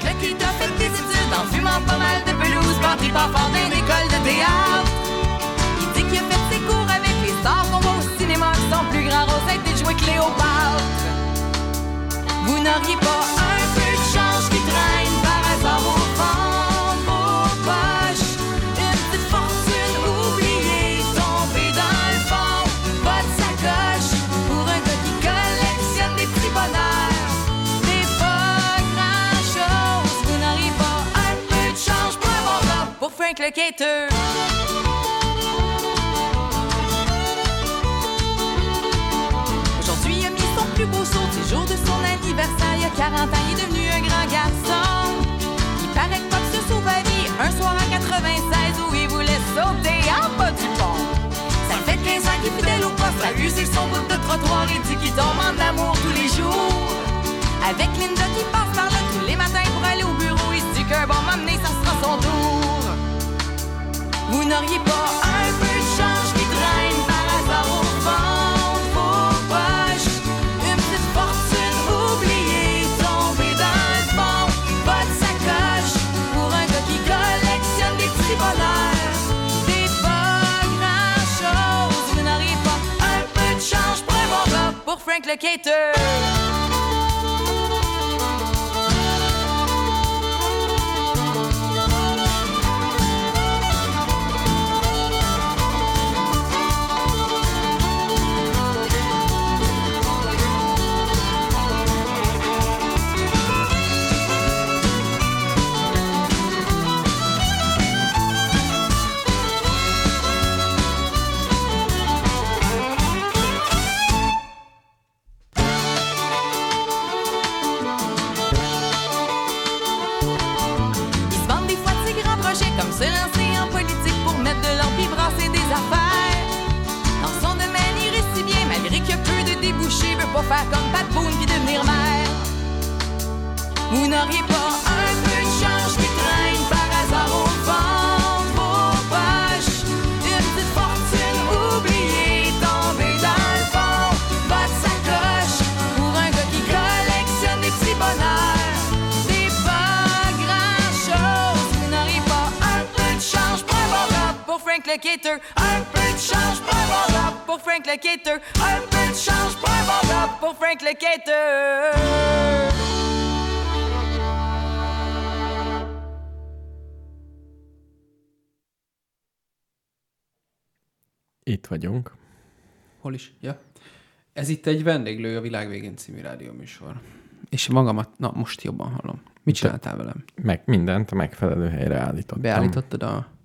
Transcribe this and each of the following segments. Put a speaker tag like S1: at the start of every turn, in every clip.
S1: Frank Lucky a fait des études en fumant pas mal de pelouse, batterie pas fort d'une école de théâtre. Il dit qu'il a fait ses cours avec les stars qu'on voit au cinéma, sont plus grands rôles, ça a été jouer Cléopâtre. Vous n'auriez pas un Cater. Aujourd'hui, il a mis son plus beau saut du jour de son anniversaire. Il a 40 ans, il est devenu un grand garçon. Il paraît que Pop se sauve la vie un soir en 96 où il voulait sauter en bas du pont. Ça fait 15 ans qu'il est fidèle au poste, a usé son bout de trottoir et dit qu'il tombe en amour tous les jours. Avec Linda qui passe par là tous les matins pour aller au bureau, il se dit qu'un bon donné, ça sera son tour. Vous n'auriez pas un peu de change qui traîne par hasard au fond de vos poches. Une petite fortune oubliée, tombée dans le fond, votre sacoche. Pour un gars qui collectionne des petits bonheurs, c'est pas grand chose. Vous n'auriez pas un peu de change pour un bon gars, pour Frank le Cater. Cater. Un peu de change pour bon Frank le Cater. Un peu de change pour bon Frank le.
S2: Itt vagyunk.
S3: Hol is? Ja. Ez itt egy vendéglő a Világ végén című rádióműsor. És magamat, na most jobban hallom. Mit csináltál velem?
S2: Meg mindent a megfelelő helyre állítottam.
S3: Beállítottad a...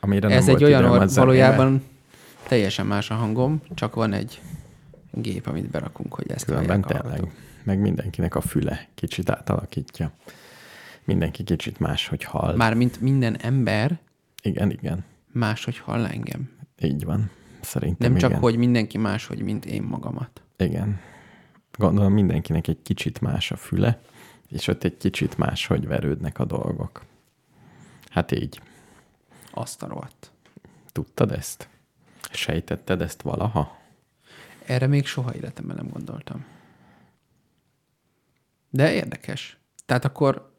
S2: Amire
S3: Ez egy olyan, or- valójában teljesen más a hangom, csak van egy gép, amit berakunk, hogy ezt
S2: Különben tényleg. Meg mindenkinek a füle kicsit átalakítja. Mindenki kicsit máshogy hall.
S3: Mármint minden ember
S2: Igen, igen.
S3: máshogy hall engem.
S2: Így van. Szerintem
S3: Nem csak,
S2: igen.
S3: hogy mindenki máshogy, mint én magamat.
S2: Igen. Gondolom mindenkinek egy kicsit más a füle, és ott egy kicsit más, hogy verődnek a dolgok. Hát így.
S3: Azt a rohadt.
S2: Tudtad ezt? Sejtetted ezt valaha?
S3: Erre még soha életemben nem gondoltam. De érdekes. Tehát akkor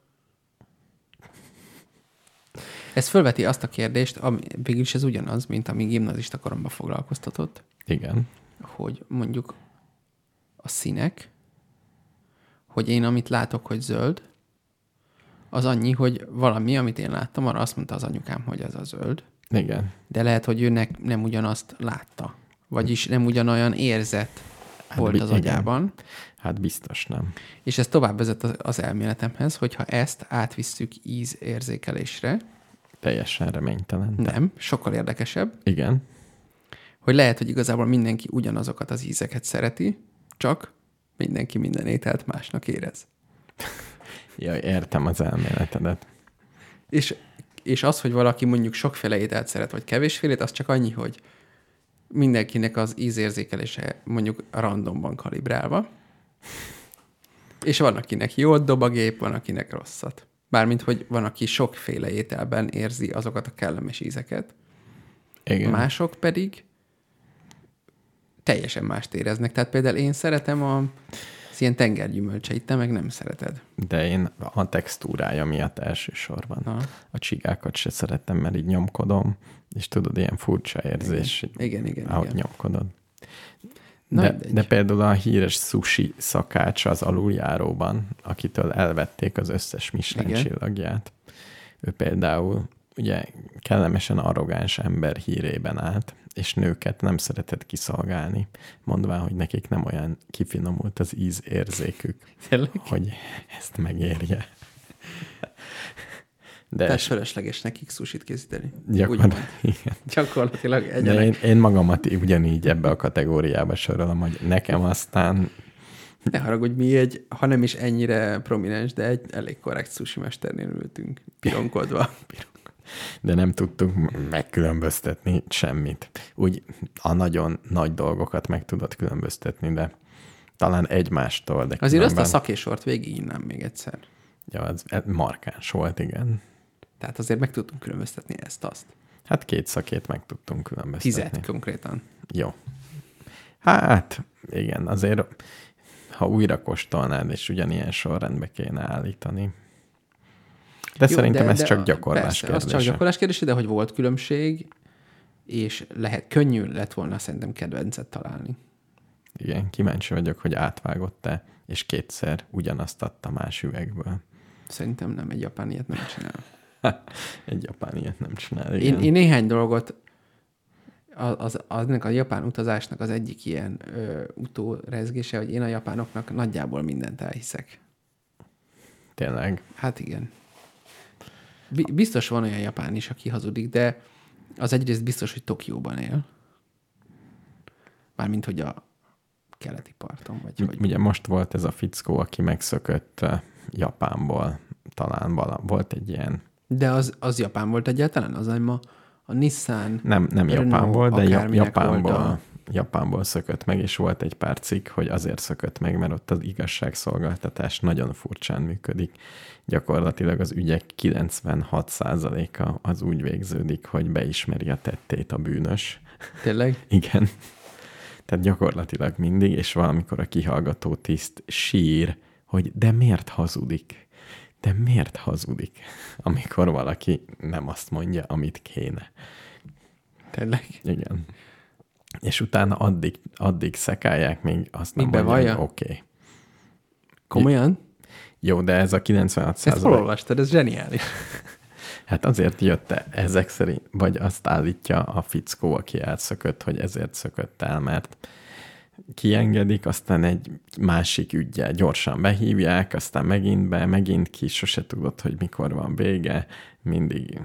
S3: ez fölveti azt a kérdést, ami végülis ez ugyanaz, mint ami gimnazista koromban foglalkoztatott,
S2: Igen.
S3: hogy mondjuk a színek, hogy én amit látok, hogy zöld, az annyi, hogy valami, amit én láttam, arra azt mondta az anyukám, hogy ez a zöld,
S2: Igen.
S3: de lehet, hogy ő ne, nem ugyanazt látta. Vagyis nem ugyanolyan érzet volt
S2: bi-
S3: az
S2: igen.
S3: agyában.
S2: Hát biztos nem.
S3: És ez tovább vezet az- az elméletemhez, hogyha ezt átvisszük ízérzékelésre,
S2: Teljesen reménytelen. de-
S3: nem, sokkal érdekesebb,
S2: Igen.
S3: hogy lehet, hogy igazából mindenki ugyanazokat az ízeket szereti, csak mindenki minden ételt másnak érez.
S2: Ja, értem az elméletedet.
S3: És, és az, hogy valaki mondjuk sokféle ételt szeret, vagy kevésfélét, az csak annyi, hogy mindenkinek az ízérzékelése mondjuk randomban kalibrálva, és van, akinek jót dob a gép, van, akinek rosszat. Bármint, hogy van, aki sokféle ételben érzi azokat a kellemes ízeket,
S2: Igen.
S3: mások pedig teljesen mást éreznek. Tehát például én szeretem a Ez ilyen tengergyümölcseit, te meg nem szereted.
S2: De én a textúrája miatt elsősorban.
S3: Aha.
S2: A csigákat se szeretem, mert így nyomkodom, és tudod, ilyen furcsa érzés,
S3: Igen, igen, igen,
S2: ahogy
S3: igen.
S2: nyomkodod.
S3: Na,
S2: De,
S3: mindegy.
S2: de például a híres sushi szakács az aluljáróban, akitől elvették az összes Michelin csillagját. Ő például ugye kellemesen arrogáns ember hírében állt, és nőket nem szeretett kiszolgálni, mondván, hogy nekik nem olyan kifinomult az ízérzékük,
S3: Tényleg?
S2: hogy ezt megérje. De
S3: Tehát fölösleges nekik sushit készíteni.
S2: Gyakorlatilag, igen.
S3: Gyakorlatilag
S2: De
S3: egyenek.
S2: én, én magamat ugyanígy ebbe a kategóriába sorolom, hogy nekem aztán
S3: Ne haragudj, mi egy, ha nem is ennyire prominens, de egy elég korrekt sushi mesternél ültünk, pironkodva.
S2: de nem tudtunk megkülönböztetni semmit. Úgy a nagyon nagy dolgokat meg tudod különböztetni, de talán egymástól. De
S3: Azért azt a szakésort végig innám még egyszer.
S2: Ja, az markáns volt, igen.
S3: Tehát azért meg tudtunk különböztetni ezt-azt.
S2: Hát két szakét meg tudtunk különböztetni.
S3: Tizet konkrétan.
S2: Jó. Hát, igen, azért, ha újra kóstolnád, és ugyanilyen sorrendbe kéne állítani. De
S3: Jó,
S2: szerintem ez csak
S3: a-
S2: gyakorlás
S3: persze,
S2: kérdése.
S3: Az csak gyakorlás kérdése, de hogy volt különbség, és lehet, könnyű lett volna szerintem kedvencet találni.
S2: Igen, kíváncsi vagyok, hogy átvágott-e, és kétszer ugyanazt adta más üvegből.
S3: Szerintem nem, egy japán ilyet nem csinál.
S2: Egy japán ilyet nem csinál.
S3: Én,
S2: Igen.
S3: én néhány dolgot, az, az, az, ennek a japán utazásnak az egyik ilyen ö, utórezgése, hogy én a japánoknak nagyjából mindent elhiszek.
S2: Tényleg.
S3: Hát igen. Bi- biztos van olyan japán is, aki hazudik, de az egyrészt biztos, hogy Tokióban él. Mármint, hogy a keleti parton, vagy hogy...
S2: Ugye most volt ez a fickó, aki megszökött eh, Japánból. Talán vala, volt egy ilyen,
S3: De az, az Japán volt egyáltalán? Az nem a, a Nissan...
S2: nem, nem
S3: Renault,
S2: Japán volt, de Japánból,
S3: volt a-
S2: Japánból szökött meg, és volt egy pár cikk, hogy azért szökött meg, mert ott az igazságszolgáltatás nagyon furcsán működik. Gyakorlatilag az ügyek 96%-a az úgy végződik, hogy beismeri a tettét a bűnös.
S3: Tényleg?
S2: Igen. Tehát gyakorlatilag mindig, és valamikor a kihallgató tiszt sír, hogy de miért hazudik? De miért hazudik? Amikor valaki nem azt mondja, amit kéne.
S3: Tényleg?
S2: Igen. És utána addig, addig szekálják, még azt nem
S3: Míg
S2: mondja, hogy oké. Okay.
S3: Komolyan?
S2: Jó, de ez a 96
S3: Ezt hol
S2: százalék.
S3: olvastad? Ez zseniális.
S2: Hát azért jött -e ezek szerint, vagy azt állítja a fickó, aki elszökött, hogy ezért szökött el, mert kiengedik, aztán egy másik ügyel gyorsan behívják, aztán megint be, megint ki, sose tudod, hogy mikor van vége, mindig.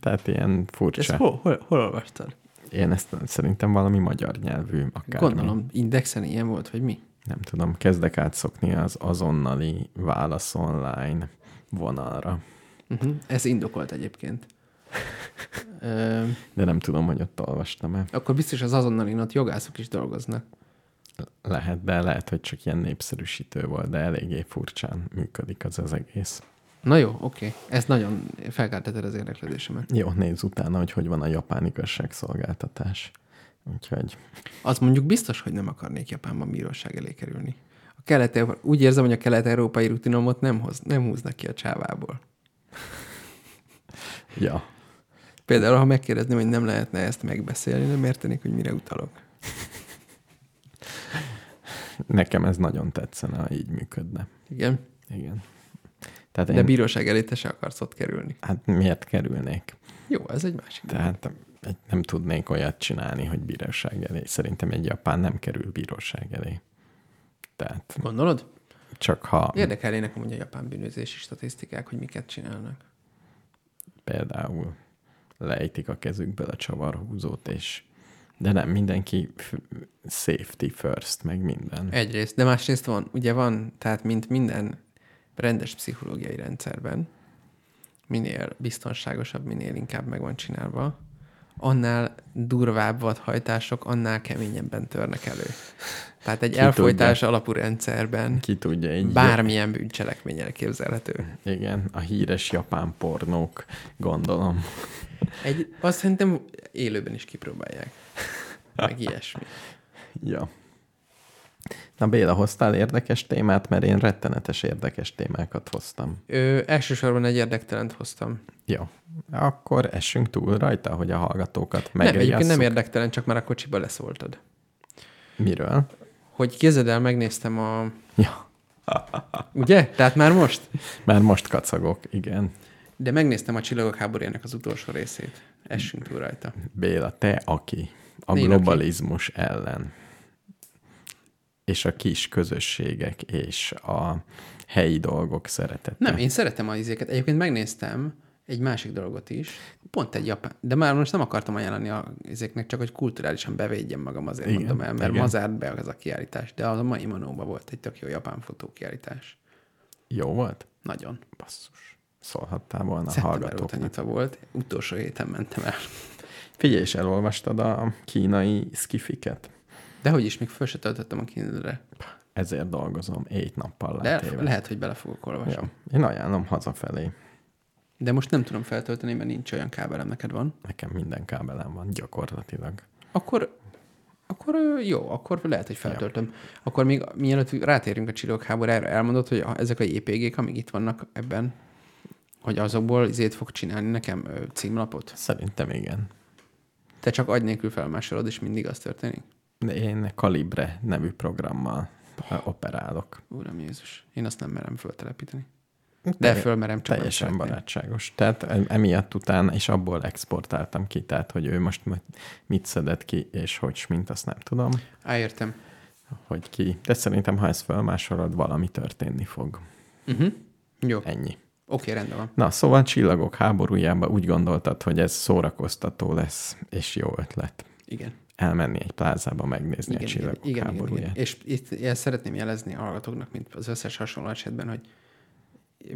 S2: Tehát ilyen
S3: Ezt
S2: furcsa.
S3: hol, hol, hol olvastad?
S2: Én ezt szerintem valami magyar nyelvű akár.
S3: Gondolom, indexen ilyen volt, vagy mi?
S2: Nem tudom, kezdek átszokni az azonnali válasz online vonalra.
S3: Uh-huh. Ez indokolt egyébként.
S2: De nem tudom, hogy ott olvastam-e.
S3: akkor biztos az azonnal ott jogászok is dolgoznak.
S2: Lehet, de lehet, hogy csak ilyen népszerűsítő volt, de eléggé furcsán működik az az egész.
S3: Na jó, oké. Ez nagyon felkeltetett az érdeklődésemet.
S2: Jó, nézz utána, hogy hogy van a japán igazságszolgáltatás. Úgyhogy
S3: Az mondjuk biztos, hogy nem akarnék Japánban bíróság elé kerülni. A kelet úgy érzem, hogy a kelet-európai rutinomot nem, hoz, nem húznak ki a csávából.
S2: Ja,
S3: Például, ha megkérdezném, hogy nem lehetne ezt megbeszélni, nem értenék, hogy mire utalok.
S2: nekem ez nagyon tetszene, ha így működne.
S3: Igen.
S2: Igen. Tehát
S3: De
S2: én,
S3: bíróság elé te se akarsz ott kerülni.
S2: hát miért kerülnék?
S3: Jó, ez egy másik.
S2: Tehát egy- nem tudnék olyat csinálni, hogy bíróság elé. Szerintem egy japán nem kerül bíróság elé. Tehát
S3: Gondolod?
S2: csak ha
S3: Érdekelnének amúgy a japán bűnözési statisztikák, hogy miket csinálnak.
S2: például lejtik a kezükből a csavarhúzót, és de nem, mindenki safety first, meg minden.
S3: Egyrészt, de másrészt van, ugye van, tehát mint minden rendes pszichológiai rendszerben, minél biztonságosabb, minél inkább meg van csinálva, annál durvább vadhajtások, annál keményebben törnek elő. Tehát egy
S2: Ki
S3: elfolytás alapú rendszerben
S2: Ki tudja, így
S3: bármilyen bűncselekmény elképzelhető.
S2: Igen, a híres japán pornók, gondolom.
S3: Egy, azt szerintem élőben is kipróbálják. Meg ilyesmi.
S2: Ja. Na Béla, hoztál érdekes témát, mert én rettenetes érdekes témákat hoztam.
S3: Ö, elsősorban egy érdektelent hoztam.
S2: Jó, akkor essünk túl rajta, hogy a hallgatókat
S3: Nem, egyébként nem
S2: megriasszuk.
S3: érdektelen, csak már a kocsiba leszóltad.
S2: Miről?
S3: Hogy kézed el, megnéztem a...
S2: Ja,
S3: Ugye? Tehát már most?
S2: már most kacagok, igen.
S3: De megnéztem a Csillagok háborújának az utolsó részét. Essünk túl rajta.
S2: Béla, te aki a
S3: Én
S2: globalizmus ellen és a kis közösségek és a helyi dolgok szeretete.
S3: Nem, én szeretem a izéket. Egyébként megnéztem egy másik dolgot is. Pont egy japán. De már most nem akartam ajánlani a izéknek, csak hogy kulturálisan bevédjem magam, azért
S2: Igen,
S3: mondom el, mert
S2: igen.
S3: mazárt be az a kiállítás. De az a mai Manóban volt egy tök jó japán fotókiállítás.
S2: Jó volt?
S3: Nagyon.
S2: Basszus. Szólhattál volna a
S3: Szeptember
S2: hallgatóknak.
S3: nyitva volt. Utolsó héten mentem el.
S2: Figyelj, és elolvastad a kínai skifiket?
S3: De hogy is, még föl se töltöttem a kindle
S2: Ezért dolgozom, egy nappal
S3: De lehet, hogy bele fogok olvasni.
S2: Ja. Én ajánlom hazafelé.
S3: De most nem tudom feltölteni, mert nincs olyan kábelem, neked van.
S2: Nekem minden kábelem van, gyakorlatilag.
S3: Akkor, akkor jó, akkor lehet, hogy feltöltöm. Akkor még mielőtt rátérünk a csillagok háborújára, elmondod, hogy ezek a JPG-k, amik itt vannak ebben, hogy azokból izét fog csinálni nekem címlapot?
S2: Szerintem igen.
S3: Te csak agy nélkül felmásolod, és mindig az történik?
S2: Én Calibre nevű programmal operálok.
S3: Uram Jézus, én azt nem merem föltelepíteni. De fölmerem, csak
S2: Teljesen
S3: szeretném.
S2: barátságos. Tehát em- emiatt után, és abból exportáltam ki, tehát hogy ő most mit szedett ki, és hogy mint azt nem tudom,
S3: Á, értem.
S2: hogy ki. De szerintem, ha ezt felmásolod, valami történni fog.
S3: Uh-huh. Jó, oké,
S2: Ennyi.
S3: rendben van.
S2: Na, szóval Csillagok háborújában úgy gondoltad, hogy ez szórakoztató lesz, és jó ötlet.
S3: Igen.
S2: Elmenni egy plázába megnézni
S3: Igen,
S2: a
S3: igen,
S2: Csillagok
S3: igen, igen,
S2: háborúját.
S3: igen. És itt én szeretném jelezni a hallgatóknak, mint az összes hasonló esetben, hogy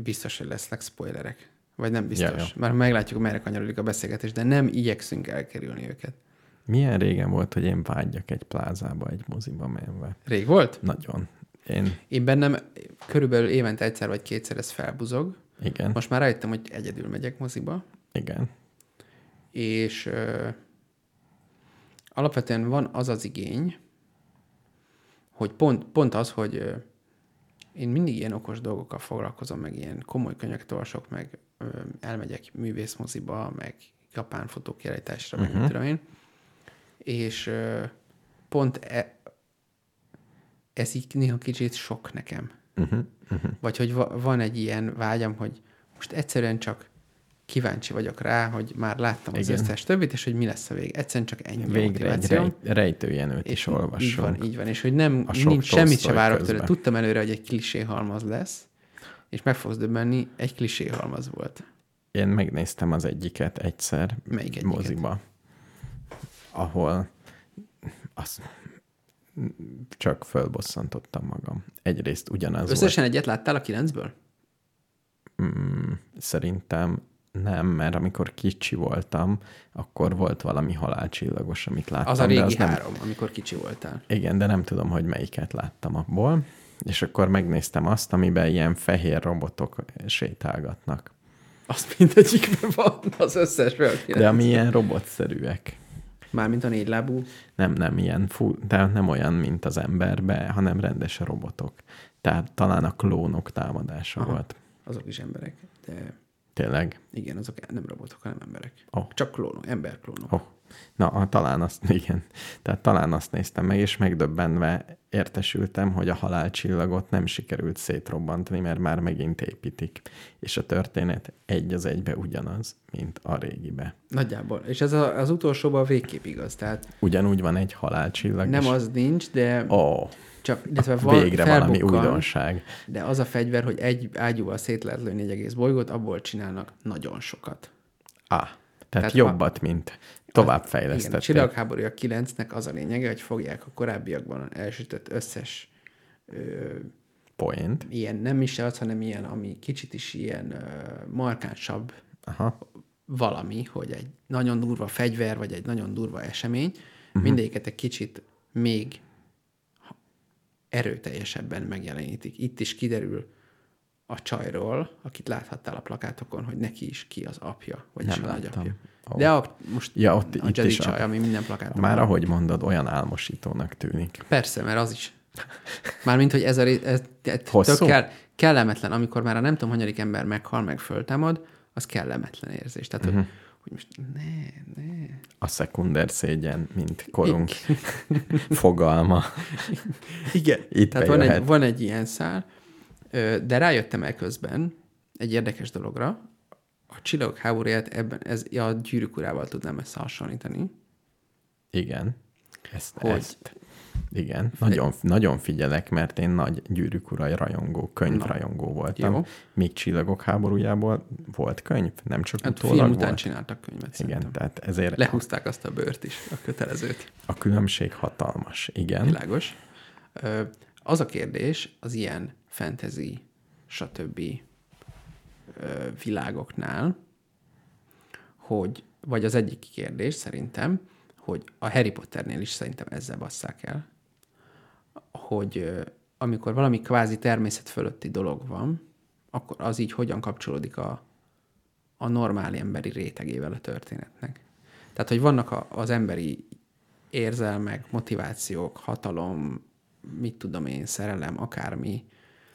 S3: biztos, hogy lesznek spoilerek. Vagy nem biztos.
S2: Ja.
S3: Már meglátjuk, merre kanyarodik a beszélgetés, de nem igyekszünk elkerülni őket.
S2: Milyen régen volt, hogy én vágyjak egy plázába, egy moziba menve.
S3: Rég volt?
S2: Nagyon. Én,
S3: Én bennem körülbelül évente egyszer vagy kétszer ez felbuzog.
S2: igen,
S3: Most már rájöttem, hogy egyedül megyek moziba,
S2: igen.
S3: és ö, alapvetően van az az igény, hogy pont, pont az, hogy én mindig ilyen okos dolgokkal foglalkozom, meg ilyen komoly könyveket olvasok, meg ö, elmegyek művészmoziba, meg japán fotókiállításra, meg mit tudom én, és ö, pont e, ez így néha kicsit sok nekem.
S2: Uh-huh, uh-huh.
S3: Vagy hogy va- van egy ilyen vágyam, hogy most egyszerűen csak kíváncsi vagyok rá, hogy már láttam az
S2: Igen.
S3: összes többit, és hogy mi lesz a vég. Egyszerűen csak ennyi
S2: Végre egy rej, rejtőjenőt is olvassunk.
S3: így van, így van. És hogy nem, nincs, semmit se várok
S2: közben.
S3: tőle. Tudtam előre, hogy egy klisé halmaz lesz, és meg fogsz döbbenni, egy klisé halmaz volt.
S2: Én megnéztem az egyiket egyszer
S3: Melyik egyiket?
S2: moziba, ahol az csak fölbosszantottam magam. Egyrészt ugyanaz
S3: Összesen egyet láttál a kilencből?
S2: volt. Mm, szerintem nem, mert amikor kicsi voltam, akkor volt valami halálcsillagos, amit láttam.
S3: Az a régi
S2: az nem,
S3: három, amikor kicsi voltál.
S2: Igen, de nem tudom, hogy melyiket láttam abból. És akkor megnéztem azt, amiben ilyen fehér robotok sétálgatnak.
S3: Az mindegyikben van, az összesből.
S2: De ami ilyen robotszerűek.
S3: Mármint a négylábú.
S2: Nem, nem ilyen, fú, de nem olyan, mint az emberbe, hanem rendes robotok. Tehát talán a klónok támadása.
S3: Aha.
S2: volt.
S3: Azok is emberek. De
S2: Tényleg.
S3: igen, azok nem robotok, hanem emberek.
S2: Oh.
S3: Csak klónok, emberklónok.
S2: Oh. Na, talán azt, igen. Tehát talán azt néztem meg, és megdöbbenve értesültem, hogy a halálcsillagot nem sikerült szétrobbantani, mert már megint építik. És a történet egy az egybe ugyanaz, mint a régibe.
S3: Nagyjából. És ez a, az utolsóban végképp igaz. Tehát
S2: Ugyanúgy van egy halálcsillag,
S3: nem
S2: és...
S3: az nincs, de
S2: Ó,
S3: csak, illetve van,
S2: végre valami újdonság.
S3: De az a fegyver, hogy egy ágyúval szét lehet lőni egy egész bolygót, abból csinálnak nagyon sokat.
S2: Ah, tehát,
S3: Tehát
S2: jobbat, mint
S3: Igen, a
S2: továbbfejlesztették.
S3: Csillagháborúja 9-nek az a lényege, hogy fogják a korábbiakban elsütött összes ö,
S2: Point.
S3: ilyen, nem is az, hanem ilyen, ami kicsit is ilyen ö, markánsabb
S2: Aha.
S3: valami, hogy egy nagyon durva fegyver, vagy egy nagyon durva esemény, uh-huh. mindegyiket egy kicsit még erőteljesebben megjelenítik. Itt is kiderül a csajról, akit láthattál a plakátokon, hogy neki is ki az apja, vagyis
S2: Nem
S3: a nagyapja.
S2: Ó.
S3: De a, most
S2: Ja, ott
S3: a
S2: itt
S3: Jedi
S2: is
S3: csaj,
S2: a-
S3: ami minden plakáton
S2: Már
S3: van.
S2: ahogy mondod, olyan álmosítónak tűnik.
S3: Persze, mert az is. Mármint, hogy ez a ez, ez tök kell, kellemetlen, amikor már a nem tudom, hanyadik ember meghal, meg föltámad, az kellemetlen érzés. Tehát,
S2: Mhm.
S3: uh-huh. hogy, hogy most ne, ne.
S2: A szekunder szégyen, mint korunk fogalma.
S3: Igen.
S2: Itt
S3: Tehát van egy, van egy ilyen szál, de rájöttem el közben egy érdekes dologra. A csillagok háborúját ebben, ez a gyűrűk urával tudnám összehasonlítani.
S2: Igen. Ezt,
S3: Hogy?
S2: ezt igen, nagyon, nagyon figyelek, mert én nagy gyűrűk urai rajongó, könyvrajongó voltam.
S3: Jó.
S2: Míg Csillagok háborújából volt könyv, nem csak
S3: Hát
S2: utólag
S3: film
S2: volt.
S3: után csináltak könyvet
S2: Igen,
S3: szerintem.
S2: tehát ezért
S3: Lehúzták azt a bőrt is, a kötelezőt.
S2: a különbség hatalmas. Igen.
S3: Világos. Az a kérdés az ilyen fantasy, stb. világoknál, hogy, vagy az egyik kérdés szerintem, hogy a Harry Potternél is szerintem ezzel basszák el, hogy amikor valami kvázi természet fölötti dolog van, akkor az így hogyan kapcsolódik a, a normál emberi rétegével a történetnek. Tehát, hogy vannak a, az emberi érzelmek, motivációk, hatalom, mit tudom én, szerelem, akármi,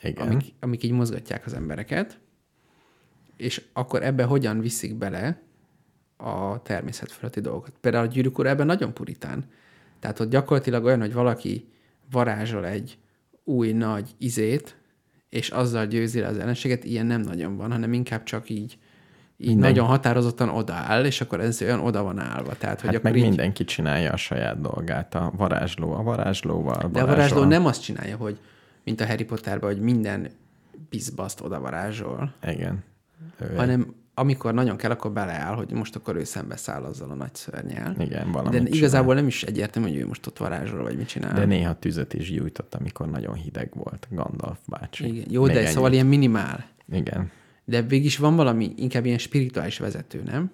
S2: Igen.
S3: amik, amik így mozgatják az embereket, és akkor ebbe hogyan viszik bele a természet fölötti dolgokat. Például a gyűrűk ebben nagyon puritán. Tehát, hogy gyakorlatilag olyan, hogy valaki varázsol egy új nagy izét, és azzal győzi le az ellenséget, ilyen nem nagyon van, hanem inkább csak így, így
S2: Minden-
S3: nagyon határozottan odaáll, és akkor ez olyan oda van állva. Tehát, hogy
S2: Hát meg
S3: így,
S2: mindenki csinálja a saját dolgát. A varázsló a varázslóval.
S3: De a varázsló nem azt csinálja, hogy mint a Harry Potterben, hogy minden bizbaszt oda varázsol,
S2: Igen. Ő,
S3: hanem amikor nagyon kell, akkor beleáll, hogy most akkor ő szembeszáll azzal a nagy szörnyel.
S2: Igen,
S3: De
S2: valamit
S3: igazából nem is egyértelmű, hogy ő most ott varázsol, vagy mit csinál.
S2: De néha tüzet is gyújtott, amikor nagyon hideg volt Gandalf bácsi.
S3: Igen. Jó,
S2: Még
S3: de
S2: ennyi.
S3: szóval ilyen minimál.
S2: Igen,
S3: De végig van valami inkább ilyen spirituális vezető, nem?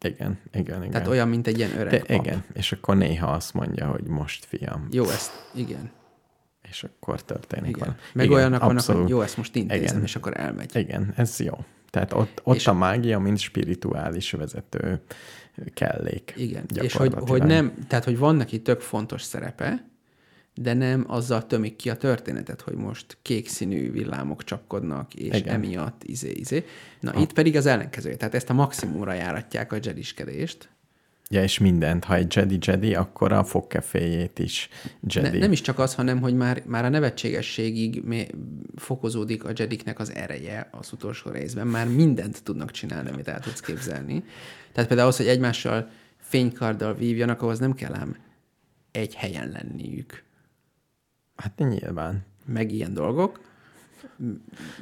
S2: igen, igen, igen.
S3: Tehát olyan, mint egy ilyen öreg
S2: de,
S3: pap.
S2: igen, és akkor néha azt mondja, hogy most fiam,
S3: Jó, ezt, igen.
S2: és akkor történik
S3: igen.
S2: valami.
S3: Meg
S2: igen,
S3: olyanok vannak,
S2: abszolút.
S3: hogy jó, ezt most intézem,
S2: Igen.
S3: és akkor elmegy.
S2: Igen, ez jó. Tehát ott, ott
S3: És-
S2: a mágia, mint spirituális vezető kellék.
S3: Igen, és hogy, hogy nem, tehát hogy van neki tök fontos szerepe, de nem azzal tömik ki a történetet, hogy most kék színű villámok csapkodnak, és
S2: Igen.
S3: Emiatt izé, izé. Na, itt pedig az ellenkezője. Tehát ezt a maximumra járatják a jediskedést.
S2: Ja, és mindent. Ha egy Jedi Jedi, akkor a fogkeféjét is Jedi.
S3: Ne, nem is csak az, hanem hogy már, már a nevetségességig fokozódik a jediknek az ereje az utolsó részben. Már mindent tudnak csinálni, amit el tudsz képzelni. Tehát például az, hogy egymással fénykarddal vívjanak, ahhoz nem kell ám egy helyen lenniük.
S2: Hát nyilván.
S3: meg ilyen dolgok,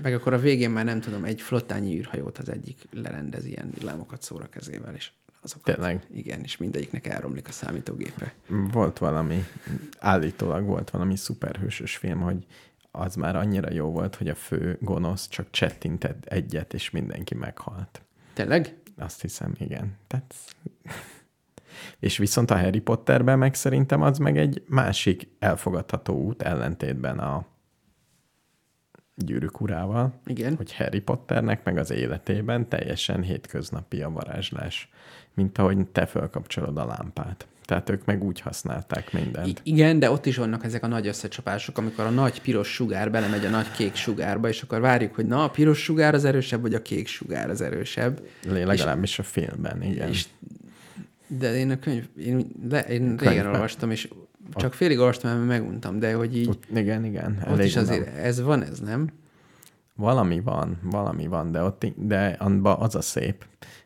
S3: meg akkor a végén már nem tudom, egy flottányi űrhajót az egyik lerendez ilyen villámokat szór a kezével, és azokat.
S2: Tényleg?
S3: Igen, és mindegyiknek elromlik a számítógépe.
S2: Volt valami, állítólag volt valami szuperhősös film, hogy az már annyira jó volt, hogy a fő gonosz csak csettintett egyet, és mindenki meghalt.
S3: Tényleg?
S2: Azt hiszem, igen. Tehát... És viszont a Harry Potterben meg szerintem az meg egy másik elfogadható út ellentétben a gyűrűk urával,
S3: Igen.
S2: hogy Harry Potternek meg az életében teljesen hétköznapi a varázslás, mint ahogy te fölkapcsolod a lámpát. Tehát ők meg úgy használták mindent.
S3: I- igen, de ott is vannak ezek a nagy összecsapások, amikor a nagy piros sugár belemegy a nagy kék sugárba, és akkor várjuk, hogy na, a piros sugár az erősebb, vagy a kék sugár az erősebb.
S2: Legalábbis a filmben, igen.
S3: És, de én a könyv, én, le, én régen
S2: Könyvben.
S3: olvastam, és csak félig olvastam, mert meguntam, de hogy így
S2: Ott, igen, igen.
S3: ott is azért
S2: unalmas.
S3: ez van, ez nem?
S2: Valami van, valami van, de, ott, de az a szép,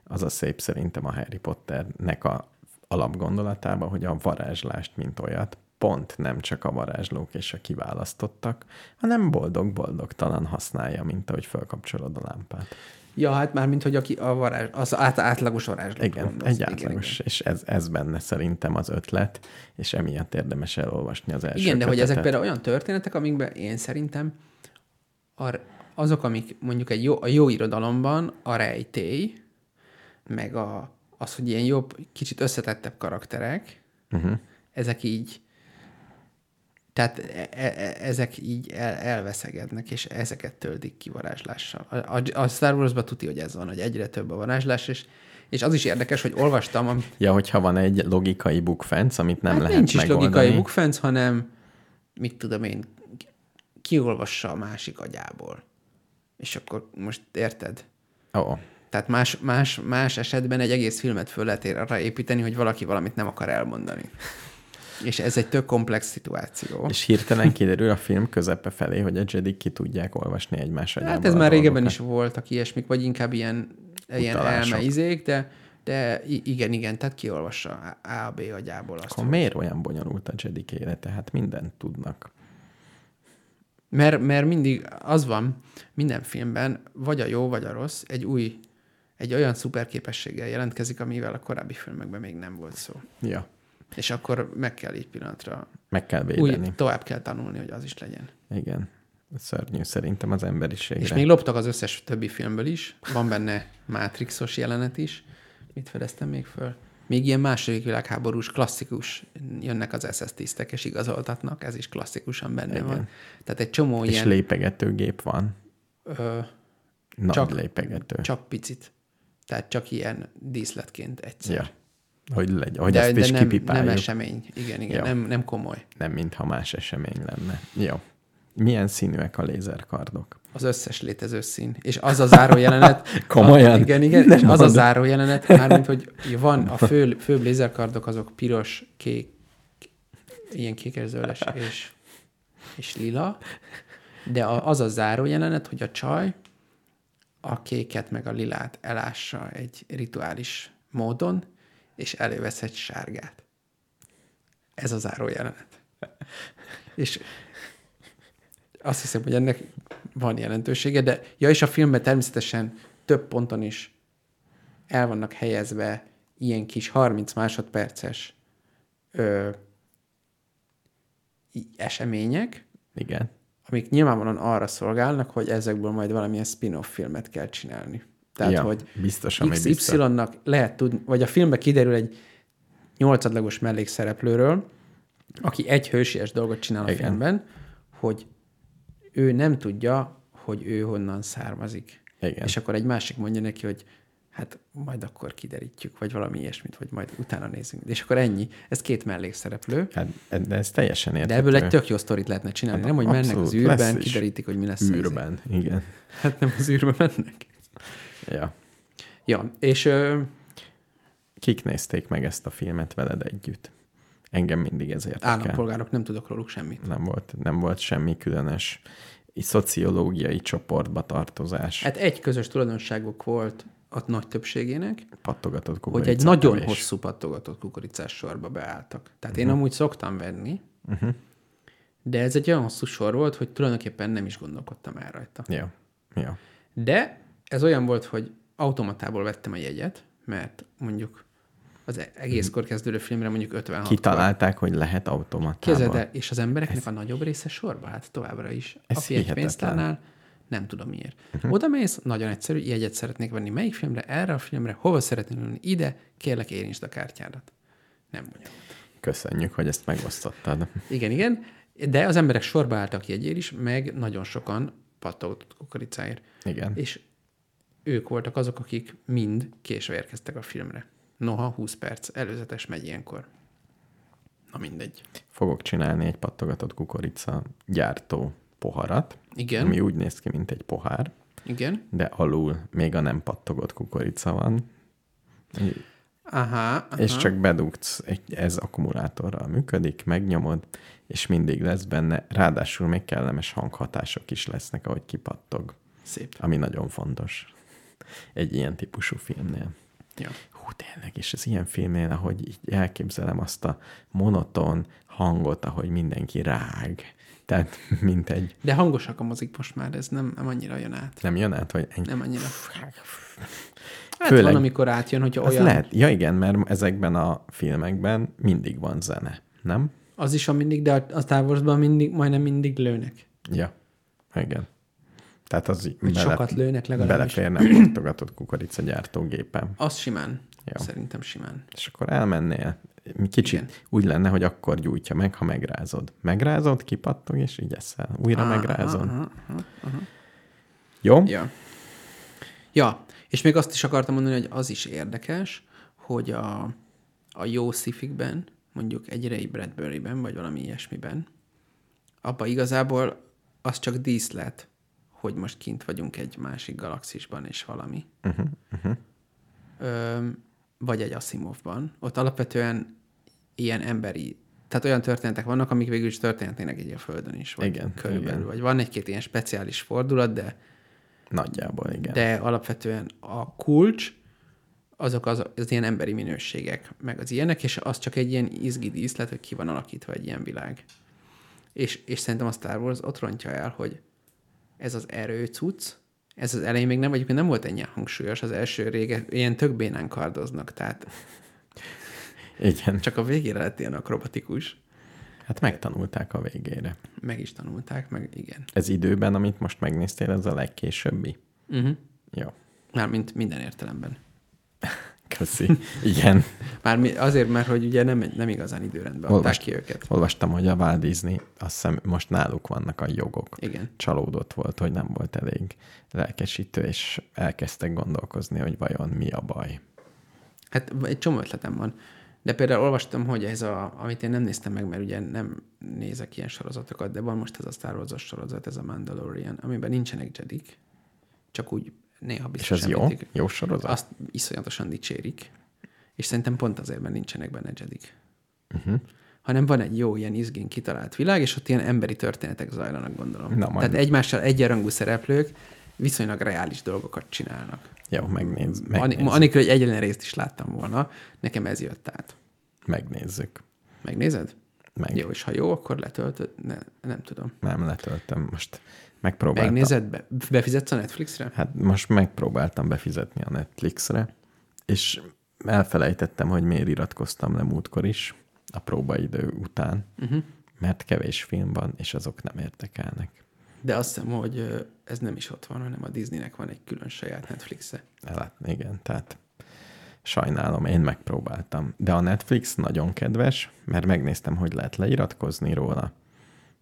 S2: az a szép szerintem a Harry Potternek a alapgondolatában, hogy a varázslást, mint olyat, pont nem csak a varázslók és a kiválasztottak, hanem boldog-boldogtalan használja, mint ahogy felkapcsolod a lámpát.
S3: Ja, hát már mint hogy aki a varázs, az át, átlagos varázslót
S2: Igen,
S3: gondolsz.
S2: egy átlagos, és ez, ez benne szerintem az ötlet, és emiatt érdemes elolvasni az első
S3: Igen, de hogy ezek
S2: kötetet.
S3: például olyan történetek, amikben én szerintem azok, amik mondjuk egy jó, a jó irodalomban a rejtély, meg a, az, hogy ilyen jobb, kicsit összetettebb karakterek,
S2: Uh-huh.
S3: ezek így tehát e- e- ezek így el, elveszegednek, és ezeket töltik ki varázslással. A, a, a Star Wars-ban tuti, hogy ez van, hogy egyre több a varázslás, és, és az is érdekes, hogy olvastam, amit
S2: Ja, hogyha van egy logikai bukfenc, amit nem
S3: hát
S2: lehet
S3: nincs is
S2: megoldani.
S3: logikai bukfenc, hanem mit tudom én, kiolvassa a másik agyából. És akkor most érted?
S2: Ó, oh,
S3: Tehát más, más, más esetben egy egész filmet föl lehet arra építeni, hogy valaki valamit nem akar elmondani. És ez egy tök komplex szituáció.
S2: és hirtelen kiderül a film közepe felé, hogy a Jedik ki tudják olvasni egymás agyából
S3: Hát ez már régebben is voltak ilyesmik, vagy inkább ilyen, ilyen
S2: Utalások.
S3: elmeizék, de, de igen, igen, tehát kiolvassa A, B agyából azt.
S2: Akkor miért olyan bonyolult a Jedik élete? Hát mindent tudnak.
S3: Mert, mert mindig az van minden filmben, vagy a jó, vagy a rossz, egy új, egy olyan szuperképességgel jelentkezik, amivel a korábbi filmekben még nem volt szó.
S2: Ja,
S3: És akkor meg kell így pillanatra
S2: meg kell védeni.
S3: tovább kell tanulni, hogy az is legyen.
S2: Igen. Szörnyű szerintem az emberiségre.
S3: És még loptak az összes többi filmből is. Van benne Matrixos jelenet is. Mit fedeztem még föl? Még ilyen második világháborús klasszikus, jönnek az SS tisztek és igazoltatnak, ez is klasszikusan benne
S2: Igen.
S3: van. Tehát egy csomó
S2: És
S3: ilyen,
S2: lépegetőgép van.
S3: ö,
S2: Nagy
S3: Csak-
S2: lépegető.
S3: csak picit. Tehát csak ilyen díszletként egyszer.
S2: Ja. Hogy legyen, hogy
S3: de,
S2: ezt
S3: de
S2: is
S3: nem, nem esemény. Igen, igen,
S2: Ja.
S3: nem, nem komoly.
S2: Nem, mintha más esemény lenne. Jó. Milyen színűek a lézerkardok?
S3: Az összes létező szín. És az a záró jelenet.
S2: Komolyan?
S3: A, igen, igen.
S2: Nem
S3: és az a
S2: mondom.
S3: záró jelenet, mármint, hogy van a fő, főbb lézerkardok, azok piros, kék, ilyen kékezöles és, és lila. De az a záró jelenet, hogy a csaj a kéket meg a lilát elássa egy rituális módon, és elővesz egy sárgát. Ez a záró jelenet. És azt hiszem, hogy ennek van jelentősége, de ja, és a filmben természetesen több ponton is el vannak helyezve ilyen kis 30 másodperces ö, események,
S2: Igen.
S3: Amik nyilvánvalóan arra szolgálnak, hogy ezekből majd valamilyen spin-off filmet kell csinálni. Tehát,
S2: ja,
S3: hogy
S2: biztos.
S3: XY-nak lehet tudni, vagy a filmbe kiderül egy nyolcadlagos mellékszereplőről, aki egy hősies dolgot csinál a
S2: Igen.
S3: filmben, hogy ő nem tudja, hogy ő honnan származik.
S2: Igen.
S3: És akkor egy másik mondja neki, hogy hát majd akkor kiderítjük, vagy valami ilyesmit, vagy majd utána nézünk. És akkor ennyi. Ez két mellékszereplő.
S2: Hát, de ez teljesen
S3: De
S2: érthető.
S3: ebből egy tök jó sztorit lehetne csinálni.
S2: Hát
S3: Nem, hogy mennek az űrben, kiderítik, hogy mi lesz. az izé.
S2: űrben. Igen.
S3: Hát nem az űrbe mennek.
S2: Ja.
S3: Ja, és ö,
S2: Kik nézték meg ezt a filmet veled együtt? Engem mindig ez érdekel.
S3: állampolgárok, nem tudok róluk semmit.
S2: Nem volt, nem volt semmi különös szociológiai csoportba tartozás.
S3: Hát egy közös tulajdonságuk volt a nagy többségének,
S2: pattogatott
S3: hogy egy nagyon
S2: kevés.
S3: hosszú pattogatott kukoricás sorba beálltak. Tehát uh-huh. én amúgy szoktam venni, uh-huh. de ez egy olyan hosszú sor volt, hogy tulajdonképpen nem is gondolkodtam el rajta.
S2: Ja. Ja.
S3: De ez olyan volt, hogy automatából vettem a jegyet, mert mondjuk az e- egészkor kezdődő filmre mondjuk 56
S2: Kitalálták, hogy lehet automatában.
S3: Képzeld el, és az embereknek a nagyobb része sorba, hát továbbra is.
S2: Ez
S3: a pénztárnál nem tudom miért. Uh-huh. Oda mész, nagyon egyszerű, jegyet szeretnék venni. Melyik filmre, erre a filmre, hova szeretnél ülni? Ide, kérlek érintsd a kártyádat. Nem bonyolult.
S2: Köszönjük, hogy ezt megosztottad.
S3: Igen, igen, de az emberek sorba álltak jegyér is, meg nagyon sokan pattogott kukoricáért.
S2: Igen.
S3: És ők voltak azok, akik mind késve érkeztek a filmre. Noha 20 perc előzetes megy ilyenkor. Na mindegy.
S2: Fogok csinálni egy pattogatott kukorica gyártó poharat,
S3: Igen,
S2: ami úgy néz ki, mint egy pohár,
S3: igen.
S2: de alul még a nem pattogott kukorica van,
S3: Aha, aha.
S2: és csak bedugsz, ez akkumulátorral működik, megnyomod, és mindig lesz benne, ráadásul még kellemes hanghatások is lesznek, ahogy kipattog,
S3: Szép.
S2: ami nagyon fontos egy ilyen típusú filmnél.
S3: Ja.
S2: Hú, tényleg, és az ilyen filmnél, ahogy így elképzelem azt a monoton hangot, ahogy mindenki rág. Tehát, mint egy,
S3: De hangosak a mozik most már, ez nem, nem annyira jön át.
S2: nem jön át, hogy egy,
S3: Nem annyira. Hát
S2: Főleg-
S3: van, amikor átjön, hogyha olyan...
S2: lehet, ja igen, mert ezekben a filmekben mindig van zene, nem?
S3: Az is van mindig, de a, Star Wars-ban mindig, majdnem mindig lőnek.
S2: Ja, igen. Tehát az így
S3: Vagy sokat lőnek legalábbis.
S2: beleférne a pattogatott kukorica gyártógépen.
S3: Az simán.
S2: Jó.
S3: Szerintem simán.
S2: És akkor elmennél. Kicsit
S3: Igen.
S2: úgy lenne, hogy akkor gyújtja meg, ha megrázod. Megrázod, kipattog, és így eszel. Újra
S3: Aha,
S2: megrázod.
S3: aha, aha.
S2: Jó?
S3: Ja. Ja, és még azt is akartam mondani, hogy az is érdekes, hogy a, a jó szifikben, mondjuk egy Ray Bradbury-ben, vagy valami ilyesmiben, abban igazából az csak díszlet, hogy most kint vagyunk egy másik galaxisban, és valami. Uh-huh, uh-huh. Ö, vagy egy Asimovban. Ott alapvetően ilyen emberi, tehát olyan történetek vannak, amik végül is történhetnének egy a Földön is. Vagy
S2: Igen,
S3: körülbelül.
S2: igen.
S3: Vagy van egy-két ilyen speciális fordulat, de
S2: Nagyjából, igen.
S3: de alapvetően a kulcs, azok az, az ilyen emberi minőségek, meg az ilyenek, és az csak egy ilyen izgi díszlet, hogy ki van alakítva egy ilyen világ. És, és szerintem a Star Wars ott rontja el, hogy ez az erőcucc, ez az elején még nem, egyébként nem volt ennyien hangsúlyos, az első rége ilyen tök bénán kardoznak, tehát
S2: Igen.
S3: csak a végére lett ilyen akrobatikus.
S2: Hát megtanulták a végére.
S3: Meg is tanulták, meg igen.
S2: Ez időben, amit most megnéztél, ez a legkésőbbi?
S3: Uh-huh.
S2: Jó.
S3: Mármint minden értelemben.
S2: Köszi. Igen.
S3: Már azért, mert hogy ugye nem, nem igazán időrendben adták
S2: Olvast-
S3: ki őket.
S2: Olvastam, hogy a Walt Disney, azt hiszem most náluk vannak a jogok.
S3: Igen.
S2: Csalódott volt, hogy nem volt elég lelkesítő, és elkezdtek gondolkozni, hogy vajon mi a baj.
S3: Hát egy csomó ötletem van. De például olvastam, hogy ez a, amit én nem néztem meg, mert ugye nem nézek ilyen sorozatokat, de van most ez a Star Wars sorozat, ez a Mandalorian, amiben nincsenek jedik, csak úgy néha
S2: És
S3: biztos
S2: ez jó?
S3: említik.
S2: Jó sorozat?
S3: Azt iszonyatosan dicsérik. És szerintem pont azért, mert nincsenek benne jedik. Uh-huh. Hanem van egy jó ilyen izgén kitalált világ, és ott ilyen emberi történetek zajlanak, gondolom.
S2: Na, majd-
S3: Tehát egymással egyenrangú szereplők viszonylag reális dolgokat csinálnak.
S2: Jó, megnéz, megnézzük.
S3: Anélkül, hogy egyetlen részt is láttam volna, nekem ez jött át.
S2: megnézzük.
S3: Megnézed?
S2: Meg.
S3: Jó, és ha jó, akkor letöltöd? Ne, nem tudom.
S2: Nem letöltöm, most megpróbáltam.
S3: Megnézed? Be, befizetsz a Netflixre?
S2: Hát most megpróbáltam befizetni a Netflixre, és elfelejtettem, hogy miért iratkoztam le múltkor is, a próbaidő után, uh-huh. mert kevés film van, és azok nem érdekelnek.
S3: De azt hiszem, hogy ez nem is ott van, hanem a Disneynek van egy külön saját Netflixe.
S2: Hát, igen, tehát sajnálom, én megpróbáltam. De a Netflix nagyon kedves, mert megnéztem, hogy lehet leiratkozni róla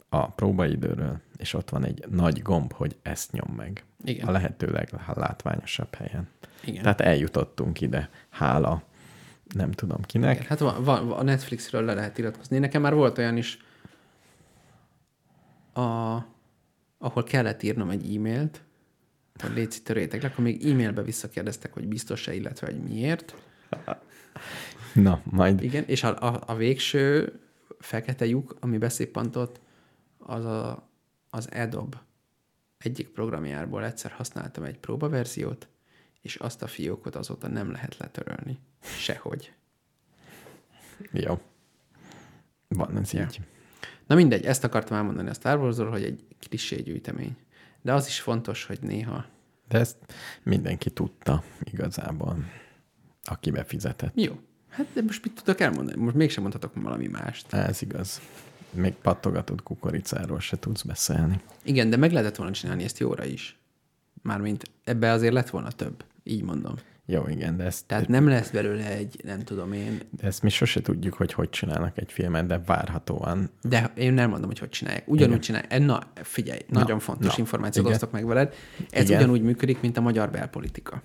S2: a próbaidőről, és ott van egy nagy gomb, hogy ezt nyom meg.
S3: Igen.
S2: A lehető leglátványosabb helyen.
S3: Igen.
S2: Tehát eljutottunk ide, hála nem tudom kinek.
S3: Igen, hát van, van, a Netflixről le lehet iratkozni. Nekem már volt olyan is, a, ahol kellett írnom egy e-mailt, hogy légy törjétek le, akkor még e-mailbe visszakérdeztek, hogy biztos-e, illetve hogy miért.
S2: Na, majd
S3: Igen, és a, a, a végső fekete lyuk, ami beszéppantott, az a, az Adobe egyik programjából egyszer használtam egy próbaverziót, és azt a fiókot azóta nem lehet letörölni. Sehogy.
S2: jó. Van ez
S3: Ja.
S2: így.
S3: Na mindegy, ezt akartam elmondani a Star Warsról, hogy egy klisé gyűjtemény. De az is fontos, hogy néha...
S2: De ezt mindenki tudta igazából, aki befizetett.
S3: Jó. Hát de most mit tudok elmondani? Most mégsem mondhatok valami mást.
S2: Ez igaz. Még pattogatott kukoricáról se tudsz beszélni.
S3: Igen, de meg lehetett volna csinálni ezt jóra is. Mármint ebbe azért lett volna több. Így mondom.
S2: Jó, igen, de ezt,
S3: Tehát nem lesz belőle egy, nem tudom én,
S2: de ezt mi sose tudjuk, hogy hogy csinálnak egy filmet, de várhatóan.
S3: de én nem mondom, hogy hogy csinálják. Ugyanúgy
S2: Igen.
S3: csinálják. Na, figyelj, nagyon fontos
S2: na,
S3: információt
S2: igen.
S3: osztok meg veled. Ez
S2: Igen.
S3: ugyanúgy működik, mint a magyar belpolitika.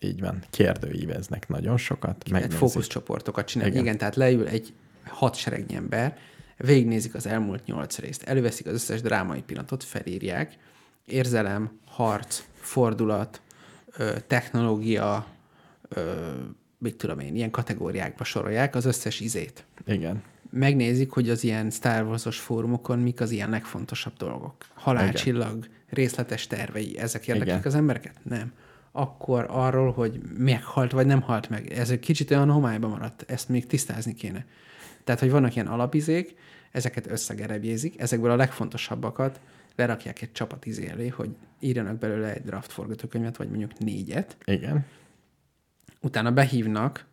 S2: Így van. Kérdőíveznek nagyon sokat.
S3: Egy
S2: megnézik.
S3: fókuszcsoportokat csinál. Igen.
S2: Igen.
S3: Tehát leül egy hat seregnyi ember, végignézik az elmúlt nyolc részt, előveszik az összes drámai pillanatot, felírják, érzelem, harc, fordulat, technológia, ö, mit tudom én, ilyen kategóriákba sorolják az összes izét.
S2: Igen.
S3: Megnézik, hogy az ilyen Star Wars-os fórumokon mik az ilyen legfontosabb dolgok. Halálcsillag, részletes tervei, ezek érdeklik
S2: Igen.
S3: az embereket? Nem. Akkor arról, hogy meghalt vagy nem halt meg. Ez egy kicsit olyan homályba maradt, ezt még tisztázni kéne. Tehát, hogy vannak ilyen alapizék, ezeket összegerebjézik, ezekből a legfontosabbakat lerakják egy csapat izé elé, hogy írjanak belőle egy draft forgatókönyvet, vagy mondjuk négyet,
S2: Igen.
S3: Utána behívnak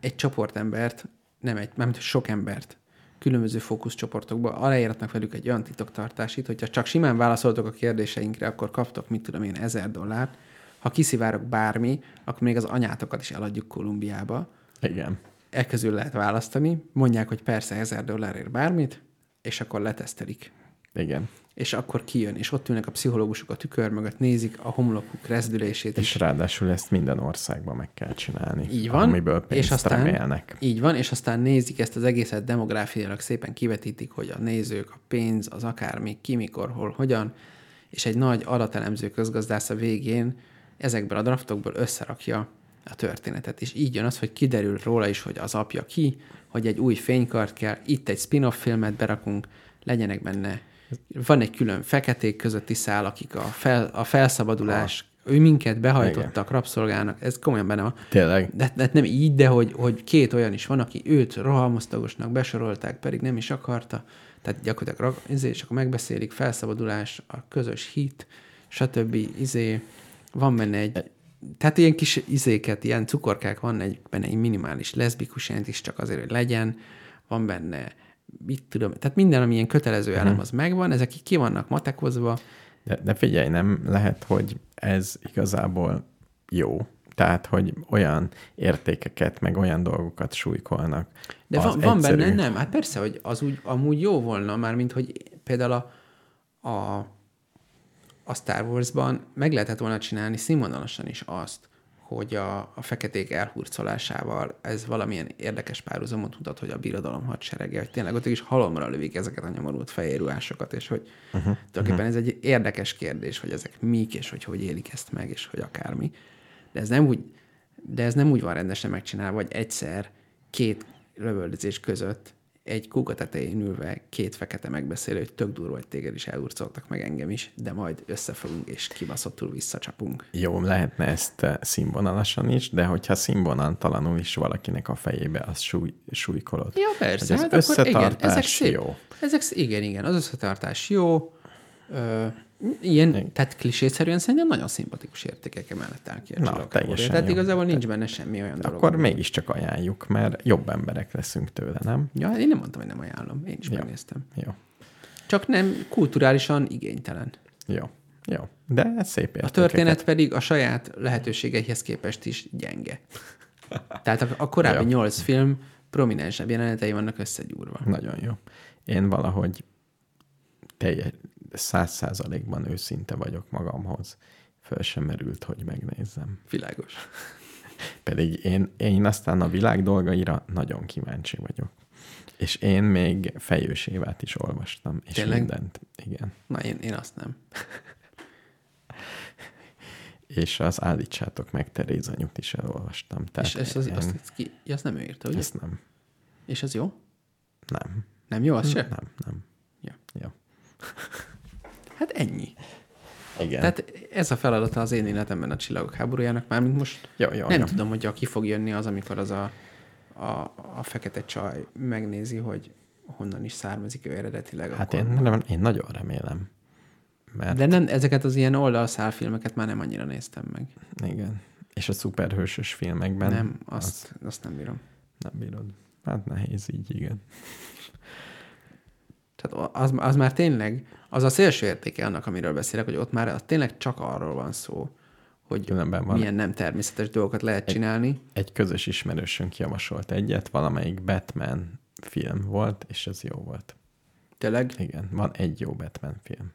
S3: egy csoportembert, nem egy, nem sok embert, különböző fókuszcsoportokba, aláíratnak velük egy olyan titoktartásit, hogyha csak simán válaszoltok a kérdéseinkre, akkor kaptok, mit tudom én, ezer dollárt. Ha kiszivárok bármi, akkor még az anyátokat is eladjuk Kolumbiába.
S2: Igen.
S3: E közül lehet választani, mondják, hogy persze ezer dollárért bármit, és akkor letesztelik.
S2: Igen.
S3: És akkor kijön, és ott ülnek a pszichológusok a tükör mögött, nézik a homlokuk rezdülését,
S2: És ráadásul ezt minden országban meg kell csinálni.
S3: Így van.
S2: Amiből pénzt
S3: és aztán,
S2: remélnek.
S3: Így van, és aztán nézik ezt az egészet demográfiailag szépen kivetítik, hogy a nézők, a pénz, az akármi, ki, mikor, hol, hogyan, és egy nagy adatelemző közgazdász a végén ezekből a draftokból összerakja a történetet. És így jön az, hogy kiderül róla is, hogy az apja ki, hogy egy új fénykart kell, itt egy spin-off filmet berakunk, legyenek benne. Van egy külön feketék közötti szál, akik a, fel, a felszabadulás, ő minket behajtottak rabszolgának, ez komolyan benne van.
S2: Tényleg.
S3: De, de nem így, de hogy, hogy két olyan is van, aki őt rohamosztagosnak besorolták, pedig nem is akarta. Tehát gyakorlatilag, izé, és akkor megbeszélik, felszabadulás, a közös hit, stb. Izé, van benne egy, tehát ilyen kis izéket, ilyen cukorkák, van egy, benne egy minimális leszbikus jelent is, csak azért, hogy legyen, van benne, mit tudom, tehát minden, ami ilyen kötelező
S2: Mhm.
S3: elem, az megvan, ezek így ki vannak matekozva,
S2: De, de figyelj, nem lehet, hogy ez igazából jó. Tehát, hogy olyan értékeket, meg olyan dolgokat súlykolnak.
S3: De van, van
S2: egyszerű-
S3: benne, nem, hát persze, hogy az úgy, amúgy jó volna, már mint hogy például a, a, a Star Wars-ban meg lehetett volna csinálni színvonalasan is azt, hogy a, a feketék elhurcolásával ez valamilyen érdekes párhuzamot mutat, hogy a birodalom hadserege, hogy tényleg ott is halomra lövik ezeket a nyomorult fejérruhásokat, és hogy uh-huh, tulajdonképpen uh-huh. ez egy érdekes kérdés, hogy ezek mik, és hogy hogy élik ezt meg, és hogy akármi. De ez nem úgy, de ez nem úgy van rendesen megcsinálva, hogy egyszer két lövöldözés között egy kuka tetején ülve két fekete megbeszélő, hogy tök durva, hogy téged is elurcoltak meg engem is, de majd összefogunk és kibaszottul visszacsapunk.
S2: Jó, lehetne ezt eh, színvonalasan is, de hogyha színvonaltalanul is valakinek a fejébe, az súly, súlykolod.
S3: Ja, persze.
S2: Az
S3: hát akkor igen,
S2: összetartás
S3: ezek szép.
S2: jó.
S3: Ezek, igen, igen, az összetartás jó. Ö, ilyen,
S2: Igen.
S3: tehát klisészerűen szerintem nagyon szimpatikus értékek mellett áll ki a
S2: Na, teljesen
S3: Tehát
S2: jó.
S3: igazából nincs benne semmi olyan dolog.
S2: Akkor mégiscsak ajánljuk, mert jobb emberek leszünk tőle, nem?
S3: Ja, én nem mondtam, hogy nem ajánlom. Én is
S2: Ja.
S3: megnéztem.
S2: Jó,
S3: Csak nem kulturálisan igénytelen.
S2: jó, jó. De ez szép
S3: A
S2: értékeket.
S3: történet pedig a saját lehetőségeihez képest is gyenge. Tehát a, a korábbi nyolc film prominensebb jelenetei vannak összegyúrva.
S2: Nagyon jó. Én valahogy teljes, száz százalékban őszinte vagyok magamhoz. Föl sem merült, hogy megnézzem.
S3: Világos.
S2: Pedig én, én aztán a világ dolgaira nagyon kíváncsi vagyok. És én még fejős évát is olvastam, és
S3: Tényleg?
S2: mindent. Igen.
S3: Na, én, én azt nem.
S2: És az Állítsátok meg Terézanyut is elolvastam. Tehát
S3: és ezt, az,
S2: én,
S3: azt, azt, ki, azt nem ő írta, ugye?
S2: ezt nem.
S3: És az jó?
S2: Nem.
S3: Nem jó, az se?
S2: Nem, nem.
S3: Ja.
S2: Ja.
S3: Hát ennyi.
S2: Igen.
S3: Tehát ez a feladata az én életemben a csillagok háborújának, mármint most
S2: Jó, jó,
S3: nem
S2: jó.
S3: tudom, hogy ki fog jönni az, amikor az a, a, a fekete csaj megnézi, hogy honnan is származik ő eredetileg.
S2: Hát
S3: akkor...
S2: én, nem, én nagyon remélem. Mert
S3: De nem, ezeket az ilyen oldalszálfilmeket már nem annyira néztem meg.
S2: igen. És a szuperhősös filmekben
S3: nem, azt, az... azt nem bírom.
S2: nem bírod. Hát nehéz így, igen.
S3: Tehát az, az már tényleg, az a szélső értéke annak, amiről beszélek, hogy ott már tényleg csak arról van szó, hogy
S2: Különben van
S3: milyen nem természetes dolgokat lehet csinálni.
S2: egy közös ismerősünk javasolt egyet, valamelyik Batman film volt, és ez jó volt.
S3: Tényleg?
S2: Igen, van egy jó Batman film.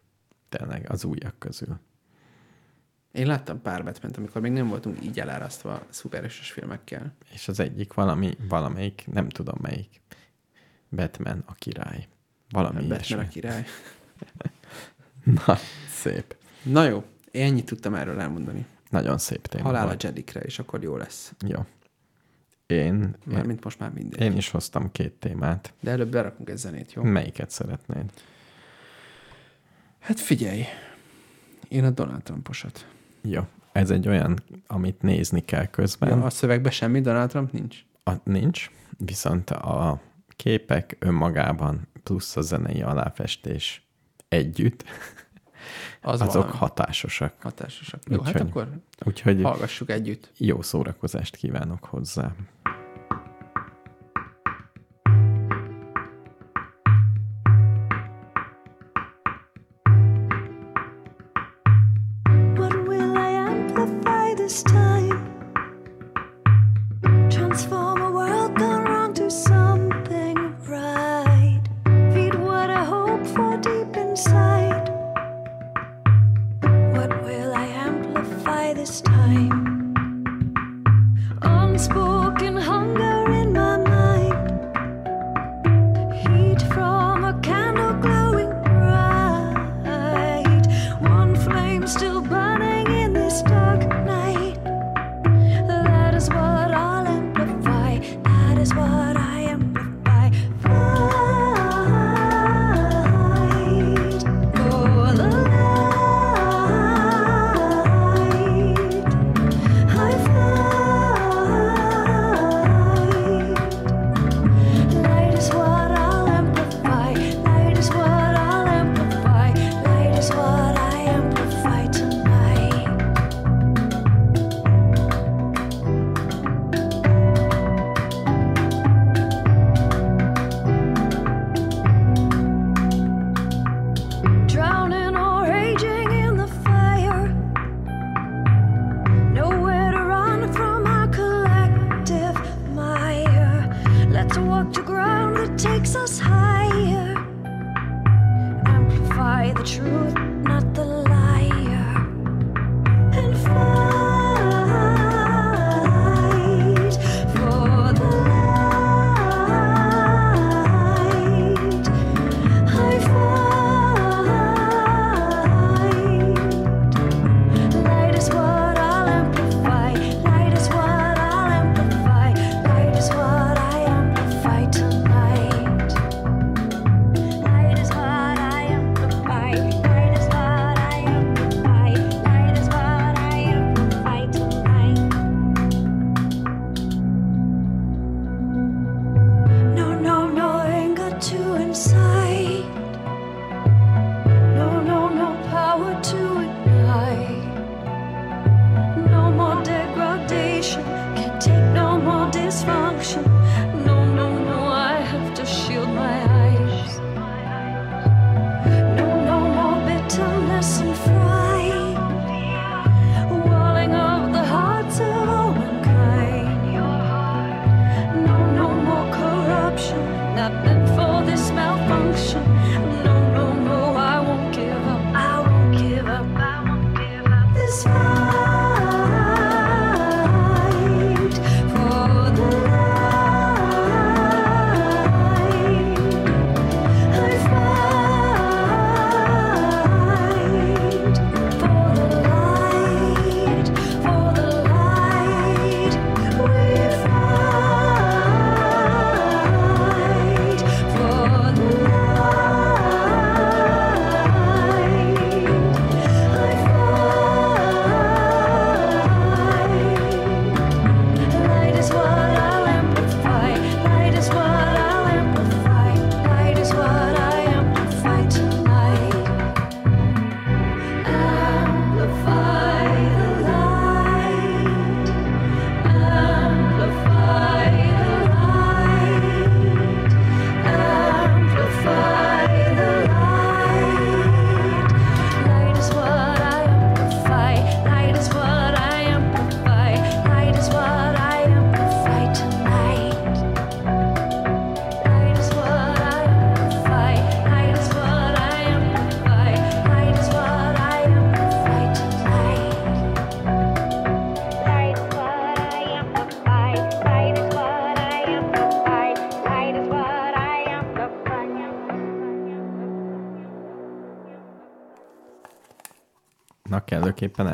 S2: Tényleg, az újak közül.
S3: Én láttam pár batman amikor még nem voltunk így elárasztva szuperhősös filmekkel.
S2: És az egyik valami, valamelyik, nem tudom melyik, Batman a király. Valami
S3: Batman
S2: ilyesmi.
S3: a király.
S2: Na, szép.
S3: Na jó, én ennyit tudtam erről elmondani.
S2: Nagyon szép téma
S3: Halál a
S2: volt.
S3: Jedikre, és akkor jó lesz.
S2: Jó. Én, én,
S3: Mármint most már mindegy.
S2: én is hoztam két témát.
S3: De előbb berakunk egy zenét, jó?
S2: Melyiket szeretnéd?
S3: Hát figyelj, én a Donald Trumposat.
S2: Jó. Ez egy olyan, amit nézni kell közben.
S3: Ja, a szövegben semmi Donald Trump nincs?
S2: A, nincs, viszont a képek önmagában plusz a zenei aláfestés együtt,
S3: Az
S2: azok
S3: valami.
S2: hatásosak.
S3: hatásosak. Jó, hát
S2: Úgyhogy-
S3: akkor
S2: Úgyhogy
S3: hallgassuk együtt.
S2: jó szórakozást kívánok hozzá.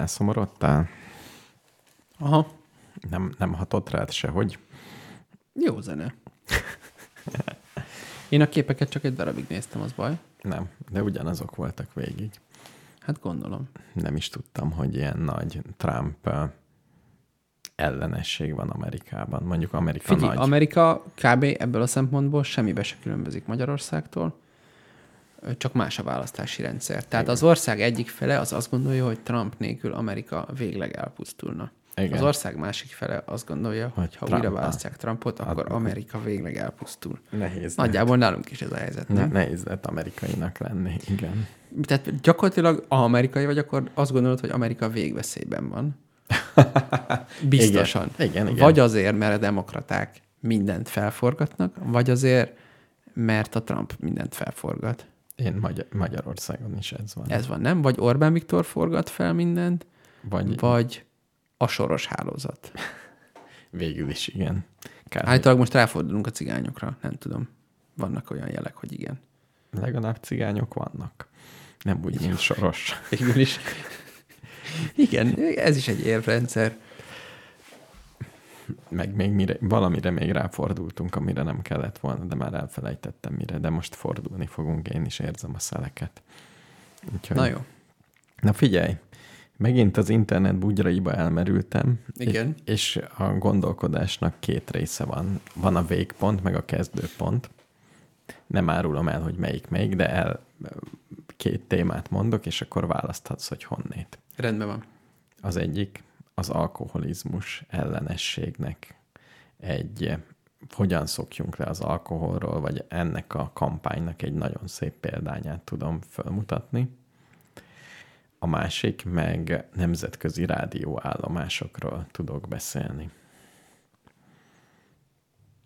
S2: Elszomorodtál?
S3: Aha,
S2: Nem, nem hatott rád sehogy?
S3: jó zene. Én a képeket csak egy darabig néztem, az baj.
S2: Nem, de ugyanazok voltak végig.
S3: Hát gondolom.
S2: Nem is tudtam, hogy ilyen nagy Trump ellenesség van Amerikában. Mondjuk Amerika
S3: Figyelj,
S2: nagy.
S3: Amerika kb. ebből a szempontból semmibe se különbözik Magyarországtól, csak más a választási rendszer. Tehát az ország egyik fele az azt gondolja, hogy Trump nélkül Amerika végleg elpusztulna.
S2: Igen.
S3: Az ország másik fele azt gondolja, hogy ha
S2: Trump-
S3: újra választják Trumpot, akkor
S2: akkor-
S3: Amerika végleg elpusztul.
S2: Nehéz.
S3: Nagyjából nálunk is ez a helyzet,
S2: Ne,
S3: nem?
S2: nehéz lett amerikainak lenni, igen.
S3: Tehát gyakorlatilag, ha amerikai vagy, akkor azt gondolod, hogy Amerika végveszélyben van. Biztosan.
S2: Igen, igen, igen.
S3: Vagy azért, mert a demokraták mindent felforgatnak, vagy azért, mert a Trump mindent felforgat.
S2: Én Magy- Magyarországon is ez van.
S3: Ez van, nem? Vagy Orbán Viktor forgat fel mindent,
S2: Vagy,
S3: vagy a soros hálózat.
S2: végül is igen. Kár,
S3: Általában most ráfordulunk a cigányokra, nem tudom. Vannak olyan jelek, hogy igen.
S2: legalább cigányok vannak. Nem úgy, mint Soros.
S3: Végül is. Igen, ez is egy érvrendszer.
S2: Meg még mire, valamire még ráfordultunk, amire nem kellett volna, de már elfelejtettem mire, de most fordulni fogunk, én is érzem a szeleket. Úgyhogy,
S3: Na jó.
S2: Na figyelj, megint az internet bugyraiba elmerültem.
S3: Igen.
S2: És, a gondolkodásnak két része van. Van a végpont, meg a kezdőpont. Nem árulom el, hogy melyik melyik, de el két témát mondok, és akkor választhatsz, hogy honnét.
S3: Rendben van.
S2: Az egyik az alkoholizmus ellenességnek egy hogyan szokjunk le az alkoholról, vagy ennek a kampánynak egy nagyon szép példányát tudom felmutatni. A másik meg nemzetközi rádióállomásokról tudok beszélni.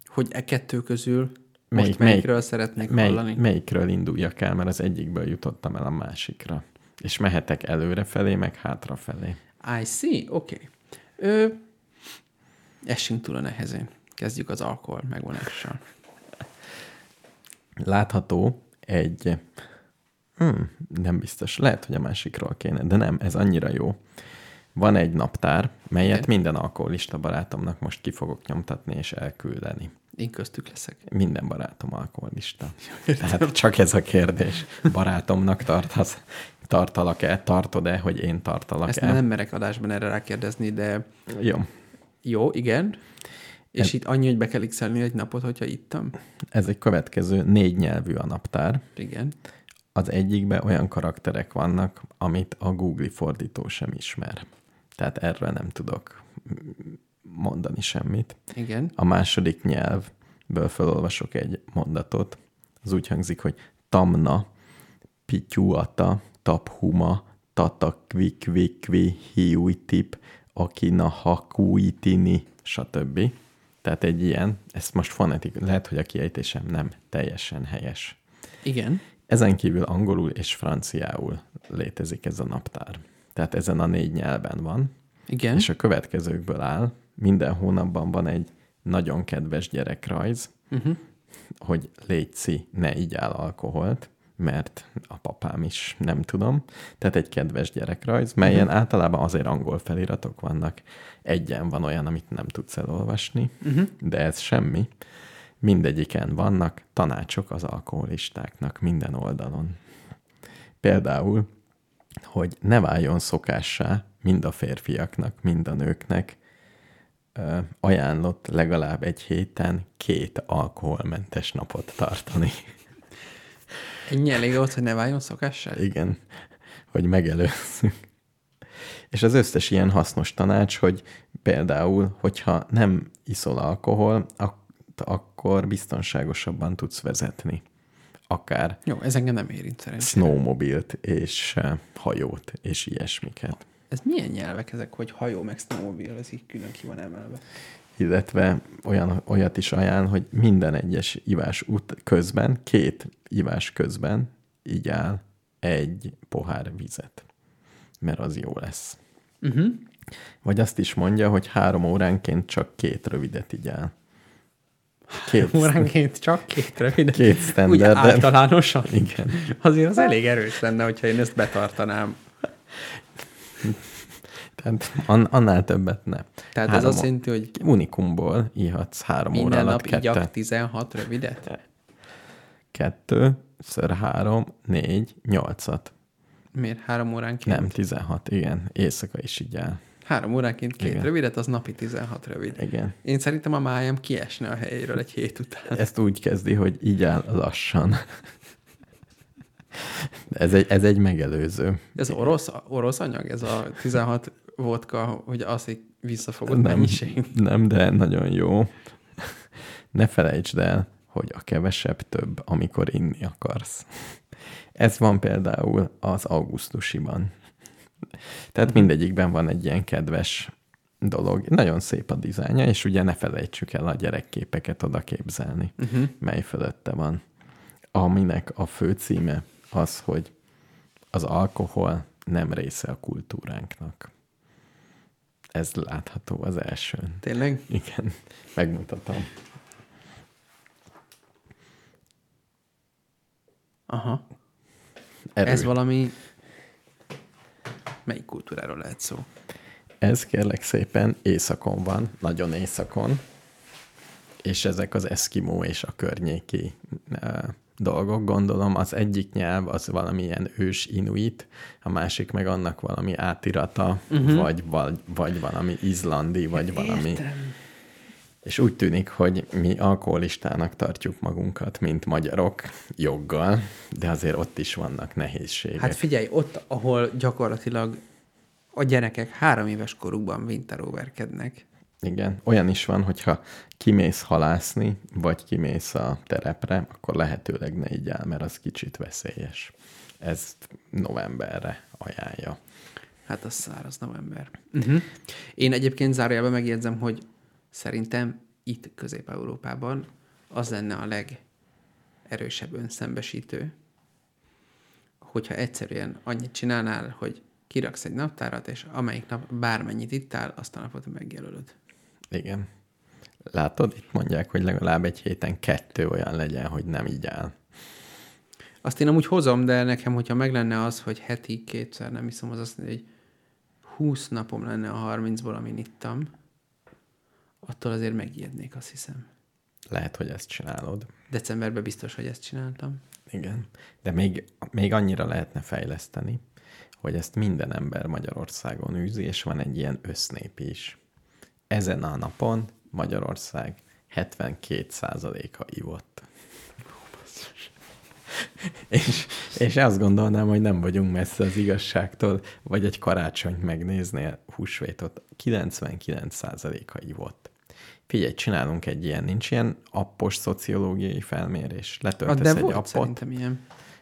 S3: Hogy e kettő közül most
S2: Melyik-
S3: melyikről
S2: melyik-
S3: szeretnék
S2: Mely,
S3: hallani?
S2: melyikről induljak el, mert az egyikből jutottam el a másikra. És mehetek előrefelé, meg hátrafelé.
S3: I see, oké. Okay. Essünk túl a nehezén. Kezdjük az alkohol megvonással.
S2: látható egy, hmm, nem biztos, lehet, hogy a másikról kéne, de nem, ez annyira jó. Van egy naptár, melyet
S3: Igen.
S2: minden alkoholista barátomnak most ki fogok nyomtatni és elküldeni.
S3: Én köztük leszek.
S2: Minden barátom alkoholista. Tehát csak ez a kérdés. Barátomnak tartasz, tartalak-e, tartod-e, hogy én tartalak-e?
S3: Ezt nem merek adásban erre rákérdezni, de
S2: Jó.
S3: jó, igen. És
S2: Ez-
S3: itt annyi, hogy be kell x egy napot, hogyha ittam?
S2: Ez egy következő négy nyelvű a naptár.
S3: Igen.
S2: Az egyikben olyan karakterek vannak, amit a Google fordító sem ismer. Tehát erről nem tudok mondani semmit.
S3: Igen.
S2: A második nyelvből felolvasok egy mondatot. Az úgy hangzik, hogy tamna, pityuata, taphuma, tata kvi kvi hiújtip, akina hakuitini, stb. Tehát egy ilyen, ezt most fonetik, lehet, hogy a kiejtésem nem teljesen helyes.
S3: Igen.
S2: Ezen kívül angolul és franciául létezik ez a naptár. Tehát ezen a négy nyelven van,
S3: Igen.
S2: és a következőkből áll. Minden hónapban van egy nagyon kedves gyerekrajz,
S3: Uh-huh.
S2: hogy létszi, ne igyál alkoholt, mert a papám is nem tudom. Tehát egy kedves gyerekrajz, melyen uh-huh. általában azért angol feliratok vannak. Egyen van olyan, amit nem tudsz elolvasni, uh-huh. de ez semmi. Mindegyiken vannak tanácsok az alkoholistáknak minden oldalon. Például, hogy ne váljon szokássá mind a férfiaknak, mind a nőknek ajánlott legalább egy héten két alkoholmentes napot tartani.
S3: Ennyi elég volt, hogy ne váljon szokással?
S2: Igen, hogy megelőzzük. És az összes ilyen hasznos tanács, hogy például, hogyha nem iszol alkohol, ak- akkor biztonságosabban tudsz vezetni. Akár
S3: Jó, ez engem nem érint szerencsére.
S2: snowmobilt és hajót és ilyesmiket.
S3: Ez milyen nyelvek ezek, hogy hajó meg snowmobile, ez így külön ki van emelve?
S2: illetve olyan, olyat is ajánl, hogy minden egyes ivás út közben, két ivás közben igyál egy pohár vizet, mert az jó lesz.
S3: Uh-huh.
S2: Vagy azt is mondja, hogy három óránként csak két rövidet igyál. Két,
S3: Óránként csak két rövid.
S2: két
S3: Úgy
S2: standarden.
S3: általánosan.
S2: Igen.
S3: Azért az elég erős lenne, hogyha én ezt betartanám.
S2: Tehát an, annál többet ne.
S3: Tehát ez
S2: Három
S3: azt
S2: ó-
S3: jelenti, hogy
S2: Unikumból ihatsz három óra alatt
S3: nap
S2: kettő.
S3: igyak 16 rövidet?
S2: Kettő, ször három, négy, nyolcat.
S3: Miért három óránként?
S2: Nem, 16, igen. Éjszaka is így áll.
S3: Három óránként két
S2: Igen.
S3: rövidet, az napi 16 rövid.
S2: Igen.
S3: Én szerintem a májam kiesne a helyéről egy hét után.
S2: Ezt úgy kezdi, hogy így áll lassan. Ez egy, ez egy megelőző.
S3: Ez orosz, orosz anyag, ez a 16 vodka, hogy az egy visszafogott
S2: Nem,
S3: mennyiség.
S2: nem, de nagyon jó. Ne felejtsd el, hogy a kevesebb több, amikor inni akarsz. Ez van például az augusztusiban. Tehát mindegyikben van egy ilyen kedves dolog. Nagyon szép a dizájnja, és ugye ne felejtsük el a gyerekképeket oda képzelni, uh-huh. mely fölötte van. Aminek a fő címe az, hogy az alkohol nem része a kultúránknak. Ez látható az elsőn.
S3: Tényleg?
S2: Igen, megmutatom.
S3: Aha.
S2: Erő.
S3: Ez valami... Melyik kultúráról lehet szó?
S2: Ez kérlek szépen északon van, nagyon északon, és ezek az eszkimó és a környéki uh, dolgok, gondolom. Az egyik nyelv az valamilyen ős inuit, a másik meg annak valami átirata, uh-huh. vagy, vagy, vagy valami izlandi, vagy valami...
S3: Értem.
S2: És úgy tűnik, hogy mi alkoholistának tartjuk magunkat, mint magyarok, joggal, de azért ott is vannak nehézségek.
S3: Hát figyelj, ott, ahol gyakorlatilag a gyerekek három éves korukban winteroverkednek.
S2: Igen, olyan is van, hogyha kimész halászni, vagy kimész a terepre, akkor lehetőleg ne így áll, mert az kicsit veszélyes. Ezt novemberre ajánlja.
S3: Hát az száraz november. Uh-huh. Én egyébként zárójelben megjegyzem, hogy szerintem itt Közép-Európában az lenne a legerősebb önszembesítő, hogyha egyszerűen annyit csinálnál, hogy kiraksz egy naptárat, és amelyik nap bármennyit ittál, azt a napot megjelölöd.
S2: Igen. Látod, itt mondják, hogy legalább egy héten kettő olyan legyen, hogy nem így áll.
S3: Azt én amúgy hozom, de nekem, hogyha meg lenne az, hogy heti kétszer nem iszom, az azt mondja, hogy 20 napom lenne a 30-ból, amin ittam, attól azért megijednék, azt hiszem.
S2: Lehet, hogy ezt csinálod.
S3: Decemberben biztos, hogy ezt csináltam.
S2: Igen. De még, még annyira lehetne fejleszteni, hogy ezt minden ember Magyarországon űzi, és van egy ilyen össznép is. Ezen a napon Magyarország 72%-a ivott. És, és azt gondolnám, hogy nem vagyunk messze az igazságtól, vagy egy karácsonyt megnéznél, húsvétot, 99%-a ivott. Figyelj, csinálunk egy ilyen, nincs ilyen appos szociológiai felmérés. Letöltesz
S3: de
S2: egy
S3: volt
S2: appot,
S3: ilyen.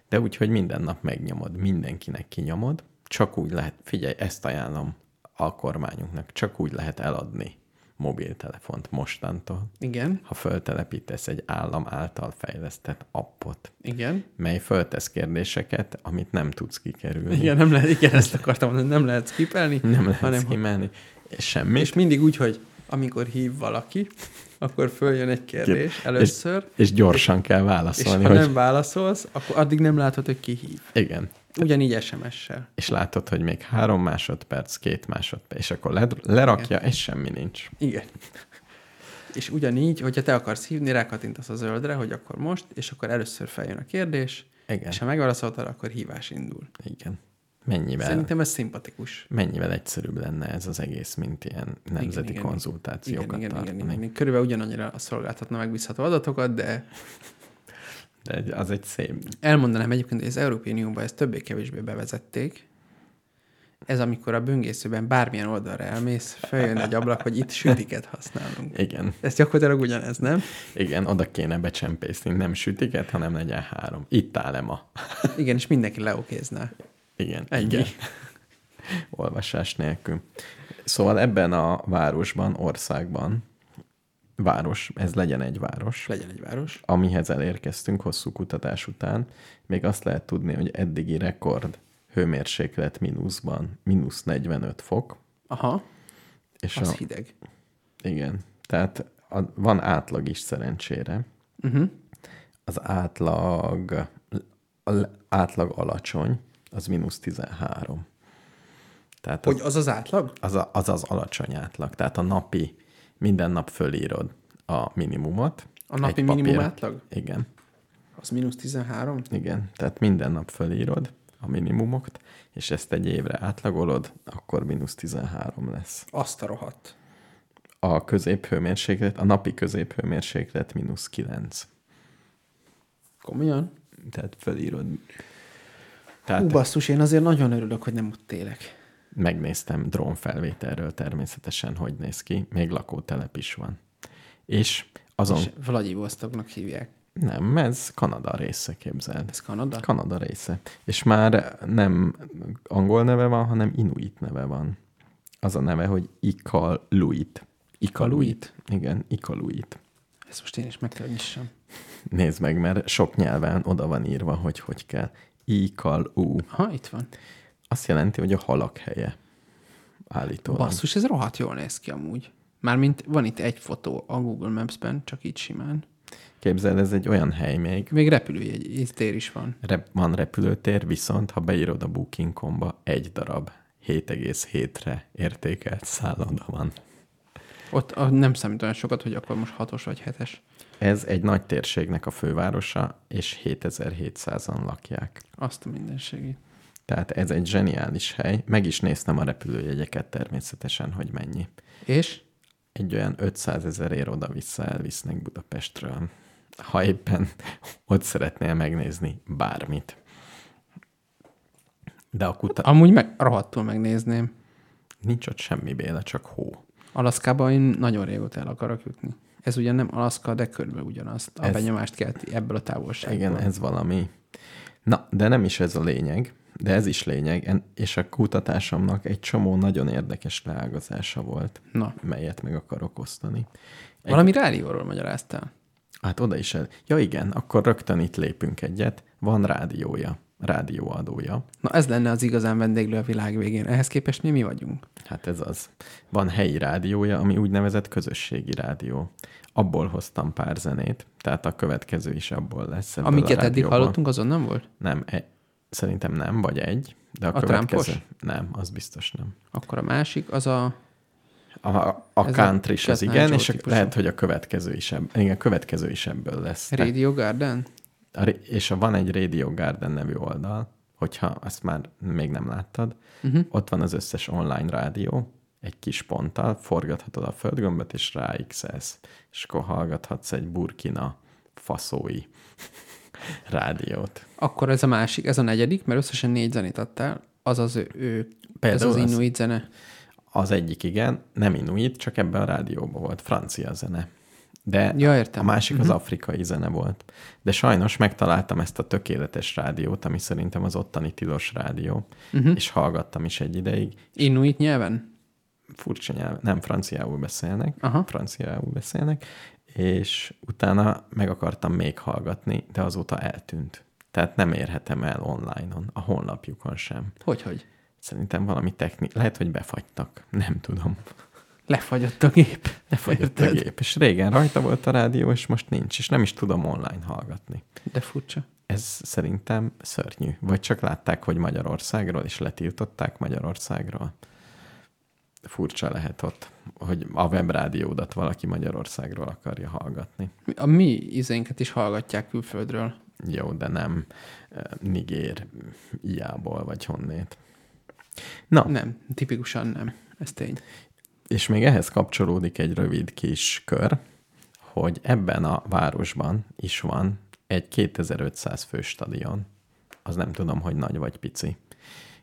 S2: de úgy, hogy minden nap megnyomod, mindenkinek kinyomod, csak úgy lehet, figyelj, ezt ajánlom a kormányunknak, csak úgy lehet eladni mobiltelefont mostantól,
S3: Igen,
S2: ha föltelepítesz egy állam által fejlesztett appot,
S3: igen.
S2: mely föltesz kérdéseket, amit nem tudsz kikerülni.
S3: Igen, nem lehet, igen, ezt akartam mondani, nem lehet skipelni,
S2: Nem lehet
S3: hanem,
S2: kimenni, és semmi.
S3: és mindig úgy, hogy amikor hív valaki, akkor följön egy kérdés először,
S2: És, és gyorsan kell
S3: és
S2: válaszolni,
S3: ha
S2: hogy
S3: nem válaszolsz, akkor addig nem látod, hogy ki hív.
S2: igen.
S3: Ugyanígy SMS-sel.
S2: És látod, hogy még három másodperc, két másodperc, és akkor le, lerakja, és semmi nincs.
S3: Igen. És ugyanígy, hogyha te akarsz hívni, rákattintasz a zöldre, hogy akkor most, és akkor először feljön a kérdés,
S2: Igen.
S3: és ha megválaszoltad, akkor hívás indul.
S2: Igen. Mennyivel,
S3: Szerintem ez szimpatikus.
S2: mennyivel egyszerűbb lenne ez az egész, mint ilyen nemzeti
S3: igen,
S2: konzultációkat
S3: Igen, igen, igen, igen, igen. Körülbelül ugyanannyira szolgáltatna megbízható adatokat, De
S2: egy- az egy szép...
S3: elmondanám egyébként, hogy az Európai Unióban ezt többé-kevésbé bevezették. Ez amikor a böngészőben bármilyen oldalra elmész, feljön egy ablak, hogy itt sütiket használunk.
S2: Igen,
S3: Ez gyakorlatilag ugyanez, nem?
S2: igen, oda kéne becsempészni, nem sütiket, hanem legyen három. Itt áll ma.
S3: Igen, és mindenki leokézná.
S2: Igen,
S3: Ennyi.
S2: igen. Olvasás nélkül. Szóval ebben a városban, országban, város, ez legyen egy város,
S3: Legyen egy város.
S2: amihez elérkeztünk hosszú kutatás után, még azt lehet tudni, hogy eddigi rekord hőmérséklet mínuszban, mínusz 45 fok,
S3: Aha,
S2: és
S3: az
S2: a,
S3: hideg.
S2: igen, tehát a, van átlag is szerencsére.
S3: Uh-huh.
S2: Az átlag, a, átlag alacsony, az mínusz 13. Tehát az,
S3: Hogy az az átlag?
S2: az, a, az az alacsony átlag. Tehát a napi, minden nap fölírod a minimumot.
S3: A napi minimum
S2: papír-
S3: átlag?
S2: Igen,
S3: Az mínusz 13?
S2: igen. Tehát minden nap fölírod a minimumokat, és ezt egy évre átlagolod, akkor mínusz 13 lesz.
S3: Azt a rohadt.
S2: A középhőmérséklet, a napi középhőmérséklet mínusz 9.
S3: Komolyan?
S2: Tehát fölírod.
S3: Hú,
S2: Tehát
S3: basszus, én azért nagyon örülök, hogy nem ott élek.
S2: Megnéztem drónfelvételről természetesen, hogy néz ki. Még lakótelep is van. És azon...
S3: És Vladivostoknak hívják.
S2: Nem, ez Kanada része, képzeld.
S3: Ez Kanada?
S2: Kanada része. És már nem angol neve van, hanem inuit neve van. Az a neve, hogy Iqaluit. Iqaluit. Igen, Iqaluit.
S3: Ezt most én is meg kell, nyissam.
S2: Nézd meg, mert sok nyelven oda van írva, hogy hogy kell. Iqalu.
S3: Ha, itt van.
S2: Azt jelenti, hogy a halak helye. Állítólag.
S3: Basszus, ez rohadt jól néz ki amúgy. Mármint van itt egy fotó a Google Maps-ben, csak így simán.
S2: Képzeld, ez egy olyan hely még,
S3: Még repülőjegy, tér is van.
S2: Rep- van repülőtér, viszont ha beírod a Booking.com-ba, egy darab 7,7-re értékelt szálloda van.
S3: Ott ah, nem számít olyan sokat, hogy akkor most hatos vagy hetes.
S2: Ez egy nagy térségnek a fővárosa, és 7700-an lakják.
S3: Azt a mindenségét.
S2: Tehát ez egy zseniális hely. Meg is néztem a repülőjegyeket természetesen, hogy mennyi.
S3: És?
S2: Egy olyan 500 ezerért oda-vissza elvisznek Budapestről. Ha éppen ott szeretnél megnézni bármit. De a kuta...
S3: Amúgy meg rohadtul megnézném.
S2: Nincs ott semmi béle, csak hó.
S3: Alaszkába én nagyon régóta el akarok jutni. Ez ugyan nem Alaszka, de körülbelül ugyanazt. A
S2: Ez-
S3: benyomást kelti ebből a távolságból.
S2: Igen, ez valami. Na, de nem is ez a lényeg, de ez is lényeg, és a kutatásomnak egy csomó nagyon érdekes leágazása volt,
S3: Na,
S2: melyet meg akarok osztani. Egy,
S3: valami rádióról magyaráztál.
S2: Hát oda is el. Ja igen, akkor rögtön itt lépünk egyet. Van rádiója, rádióadója.
S3: Na ez lenne az igazán vendéglő a világ végén. Ehhez képest mi mi vagyunk.
S2: Hát ez az. Van helyi rádiója, ami úgynevezett közösségi rádió. Abból hoztam pár zenét, tehát a következő is abból lesz.
S3: Amiket eddig hallottunk, azon nem volt?
S2: Nem, e, szerintem nem, vagy egy, de a,
S3: A
S2: következő...
S3: Trumpos?
S2: Nem, az biztos nem.
S3: Akkor a másik, az a...
S2: A, a country is az igen, és a, lehet, hogy a következő is, ebb, igen, a következő is ebből lesz.
S3: Radio Garden?
S2: A, és a, van egy Radio Garden nevű oldal, hogyha ezt már még nem láttad, uh-huh. ott van az összes online rádió, egy kis ponttal, forgathatod a földgömböt, és ráixelsz, és akkor hallgathatsz egy burkina faszói rádiót.
S3: Akkor ez a másik, ez a negyedik, mert összesen négy zenét adtál. Az az ő, ő ez
S2: Például
S3: az
S2: az-
S3: Inuit zene.
S2: Az egyik igen, nem inuit, csak ebben a rádióban volt francia zene. De
S3: Ja, értem.
S2: a másik az afrikai zene volt. De sajnos megtaláltam ezt a tökéletes rádiót, ami szerintem az ottani tilos rádió, uh-huh. és hallgattam is egy ideig.
S3: Inuit nyelven?
S2: Furcsa nyelv, nem franciául beszélnek,
S3: Aha.
S2: franciául beszélnek, és utána meg akartam még hallgatni, de azóta eltűnt. Tehát nem érhetem el online-on, a honlapjukon sem.
S3: Hogy, hogy?
S2: Szerintem valami technik, lehet, hogy befagytak, nem tudom.
S3: Lefagyott a gép.
S2: Lefagyott a
S3: Érted?
S2: gép, és régen rajta volt a rádió, és most nincs, és nem is tudom online hallgatni.
S3: De furcsa.
S2: Ez szerintem szörnyű. Vagy csak látták, hogy Magyarországról, és letiltották Magyarországról. Furcsa lehet ott, hogy a webrádiódat valaki Magyarországról akarja hallgatni.
S3: A mi izénket is hallgatják külföldről.
S2: Jó, de nem eh, Nigér, Iából, vagy honnét. Na,
S3: Nem, tipikusan nem. Ez tény.
S2: És még ehhez kapcsolódik egy rövid kis kör, hogy ebben a városban is van egy 2500 fő stadion. Az nem tudom, hogy nagy vagy pici.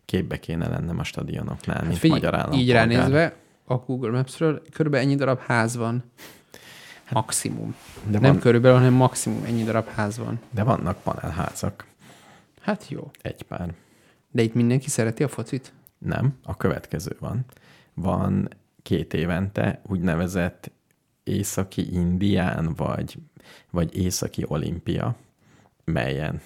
S2: Képbe kéne lennem a stadionoknál, mint
S3: Figyelj,
S2: magyar állampolgár.
S3: így ránézve a Google Maps-ről körülbelül ennyi darab ház van. Maximum.
S2: De,
S3: nem
S2: van,
S3: körülbelül, hanem maximum ennyi darab ház van.
S2: de vannak panelházak,
S3: Hát jó.
S2: egy pár.
S3: De itt mindenki szereti a focit?
S2: Nem, a következő van. Van két évente úgynevezett északi indián, vagy, vagy északi olimpia, melyen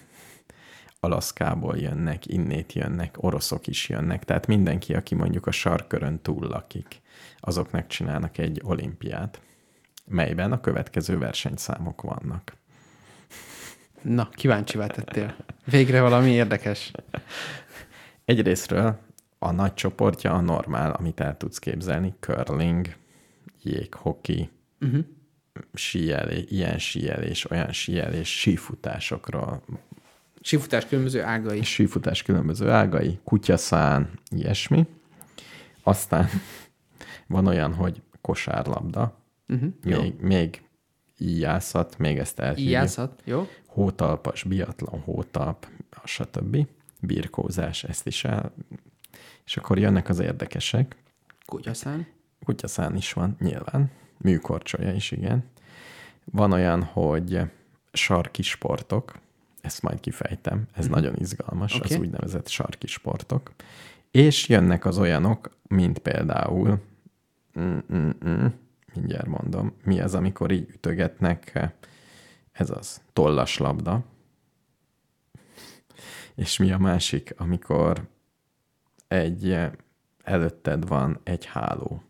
S2: Alaszkából jönnek, innét jönnek, oroszok is jönnek, tehát mindenki, aki mondjuk a sarkörön túl lakik, azoknak csinálnak egy olimpiát, melyben a következő versenyszámok vannak.
S3: Na, kíváncsi tettél. Végre valami érdekes.
S2: Egyrésztről a nagy csoportja a normál, amit el tudsz képzelni, curling, jéghoki, uh-huh. síelés, ilyen síelés, olyan síelés, sífutásokról,
S3: Sifutás különböző ágai.
S2: sífutás különböző ágai, kutyaszán, ilyesmi. Aztán van olyan, hogy kosárlabda,
S3: Uh-huh. Jó.
S2: még, még íjászat, még ezt elhívjuk.
S3: Ijászat, jó?
S2: Hótalpas, biatlon, hótalp, stb. Birkózás, ezt is el. És akkor jönnek az érdekesek.
S3: Kutyaszán.
S2: Kutyaszán is van, nyilván. Műkorcsolya is, igen. Van olyan, hogy sarki sportok, ezt majd kifejtem, ez mm. nagyon izgalmas, okay. Az úgynevezett sarki sportok. És jönnek az olyanok, mint például, mm-mm-mm, mindjárt mondom, mi az, amikor így ütögetnek, ez az tollas labda. És mi a másik, amikor egy eh, előtted van egy háló,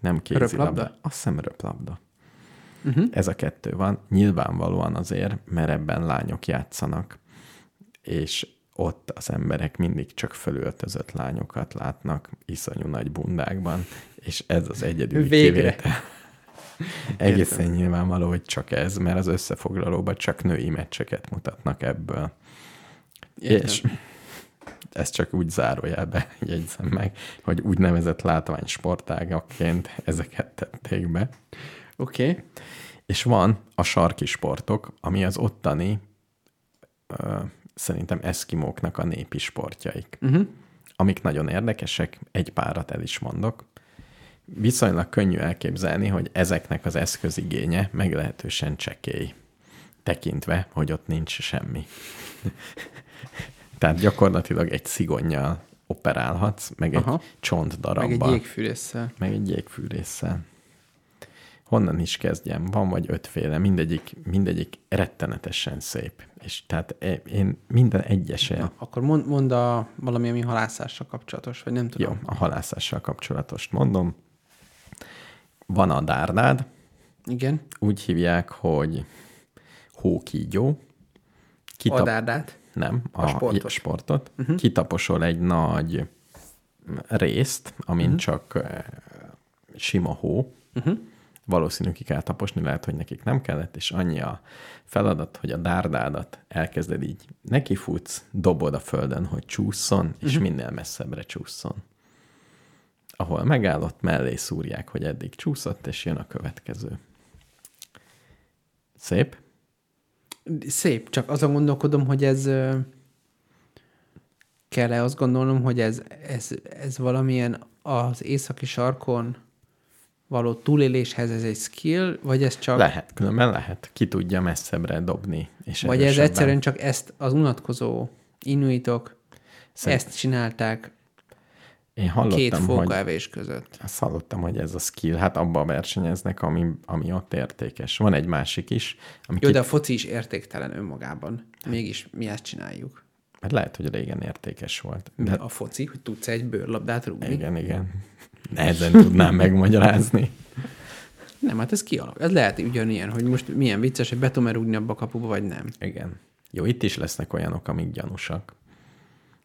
S2: nem kézilabda.
S3: Röplabda?
S2: Azt hiszem röplabda.
S3: Uh-huh.
S2: Ez a kettő van. Nyilvánvalóan azért, mert ebben lányok játszanak, és ott az emberek mindig csak fölöltözött lányokat látnak iszonyú nagy bundákban, és ez az egyedüli
S3: Végre.
S2: kivétel. Egészen nyilvánvaló, hogy csak ez, mert az összefoglalóban csak női meccseket mutatnak ebből.
S3: Értem.
S2: És ezt csak úgy zárójelbe jegyzem meg, hogy úgynevezett látványsportágaként ezeket tették be.
S3: Oké. Okay.
S2: És van a sarki sportok, ami az ottani ö, szerintem eszkimóknak a népi sportjaik,
S3: Uh-huh.
S2: amik nagyon érdekesek, egy párat el is mondok. Viszonylag könnyű elképzelni, hogy ezeknek az eszközigénye meglehetősen csekély, tekintve, hogy ott nincs semmi. Tehát gyakorlatilag egy szigonnyal operálhatsz, meg egy
S3: Aha.
S2: csont
S3: Meg
S2: darabbal.
S3: egy jégfűrésszel.
S2: meg egy jégfűrésszel. Honnan is kezdjem? Van vagy ötféle, mindegyik, mindegyik rettenetesen szép. És tehát e- én minden egyesen,
S3: Na, akkor mond, mond a, valami, ami halászással kapcsolatos, vagy nem tudom.
S2: jó, a halászással kapcsolatost mondom. Van a dárdád,
S3: Igen.
S2: úgy hívják, hogy hókígyó.
S3: A dárdát.
S2: Nem, a,
S3: A sportot.
S2: sportot. Uh-huh. Kitaposol egy nagy részt, amin uh-huh. csak eh, sima hó. Uh-huh. Valószínű ki kell taposni, lehet, hogy nekik nem kellett, és annyi a feladat, hogy a dárdádat elkezded így nekifutsz, dobod a földön, hogy csúszson, és uh-huh. minél messzebbre csúszson. Ahol megállott, mellé szúrják, hogy eddig csúszott, és jön a következő. Szép?
S3: Szép, csak azon gondolkodom, hogy ez kell-e azt gondolnom, hogy ez, ez, ez valamilyen az északi sarkon való túléléshez ez egy skill, vagy ez csak,
S2: Lehet, különben lehet. Ki tudja messzebbre dobni. És
S3: vagy ez egyszerűen csak ezt az unatkozó inuitok
S2: Szerint-
S3: ezt csinálták
S2: Én hallottam,
S3: két
S2: hogy,
S3: fókaevés között.
S2: azt hallottam, hogy ez a skill, hát abban versenyeznek, ami, ami ott értékes. Van egy másik is, ami
S3: Jó,
S2: ki,
S3: de a foci is értéktelen önmagában. Mégis mi ezt csináljuk.
S2: hát lehet, hogy régen értékes volt.
S3: De
S2: De
S3: a foci, hogy tudsz egy bőrlabdát rúgni.
S2: igen, igen. Nehezen tudnám megmagyarázni.
S3: Nem, hát ez kialak. Ez lehet ugyanilyen, hogy most milyen vicces, hogy be tudom-e rúgni abba a kapuba, vagy nem.
S2: Igen. Jó, itt is lesznek olyanok, amik gyanúsak.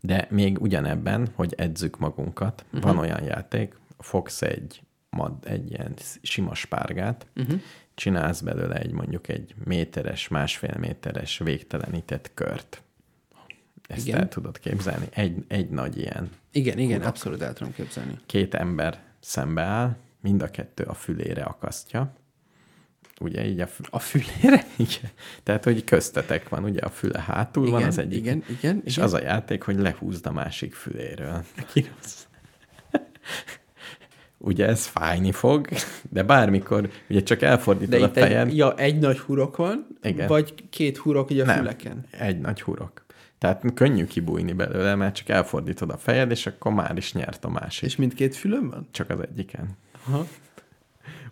S2: De még ugyanebben, hogy edzük magunkat, uh-huh. van olyan játék, fogsz egy, mad, egy ilyen sima spárgát, uh-huh. csinálsz belőle egy mondjuk egy méteres, másfél méteres végtelenített kört. Ezt
S3: Igen.
S2: el tudod képzelni? Egy, egy nagy ilyen.
S3: Igen, igen, abszolút el tudom képzelni.
S2: Két ember szembeáll, mind a kettő a fülére akasztja. Ugye így a, fü-
S3: A fülére?
S2: igen. Tehát, hogy köztetek van, ugye a füle hátul van
S3: Igen,
S2: az egyik.
S3: igen, igen,
S2: És
S3: igen.
S2: az a játék, hogy lehúzd a másik füléről. Ugye ez fájni fog, de bármikor, ugye csak elfordítod
S3: De
S2: a
S3: itt egy,
S2: fejed.
S3: ja, egy nagy hurok van,
S2: Igen.
S3: vagy két hurok így a
S2: Nem,
S3: füleken.
S2: egy nagy hurok. Tehát könnyű kibújni belőle, mert csak elfordítod a fejed, és akkor már is nyert a másik.
S3: És mindkét fülön van?
S2: Csak az egyiken.
S3: Aha.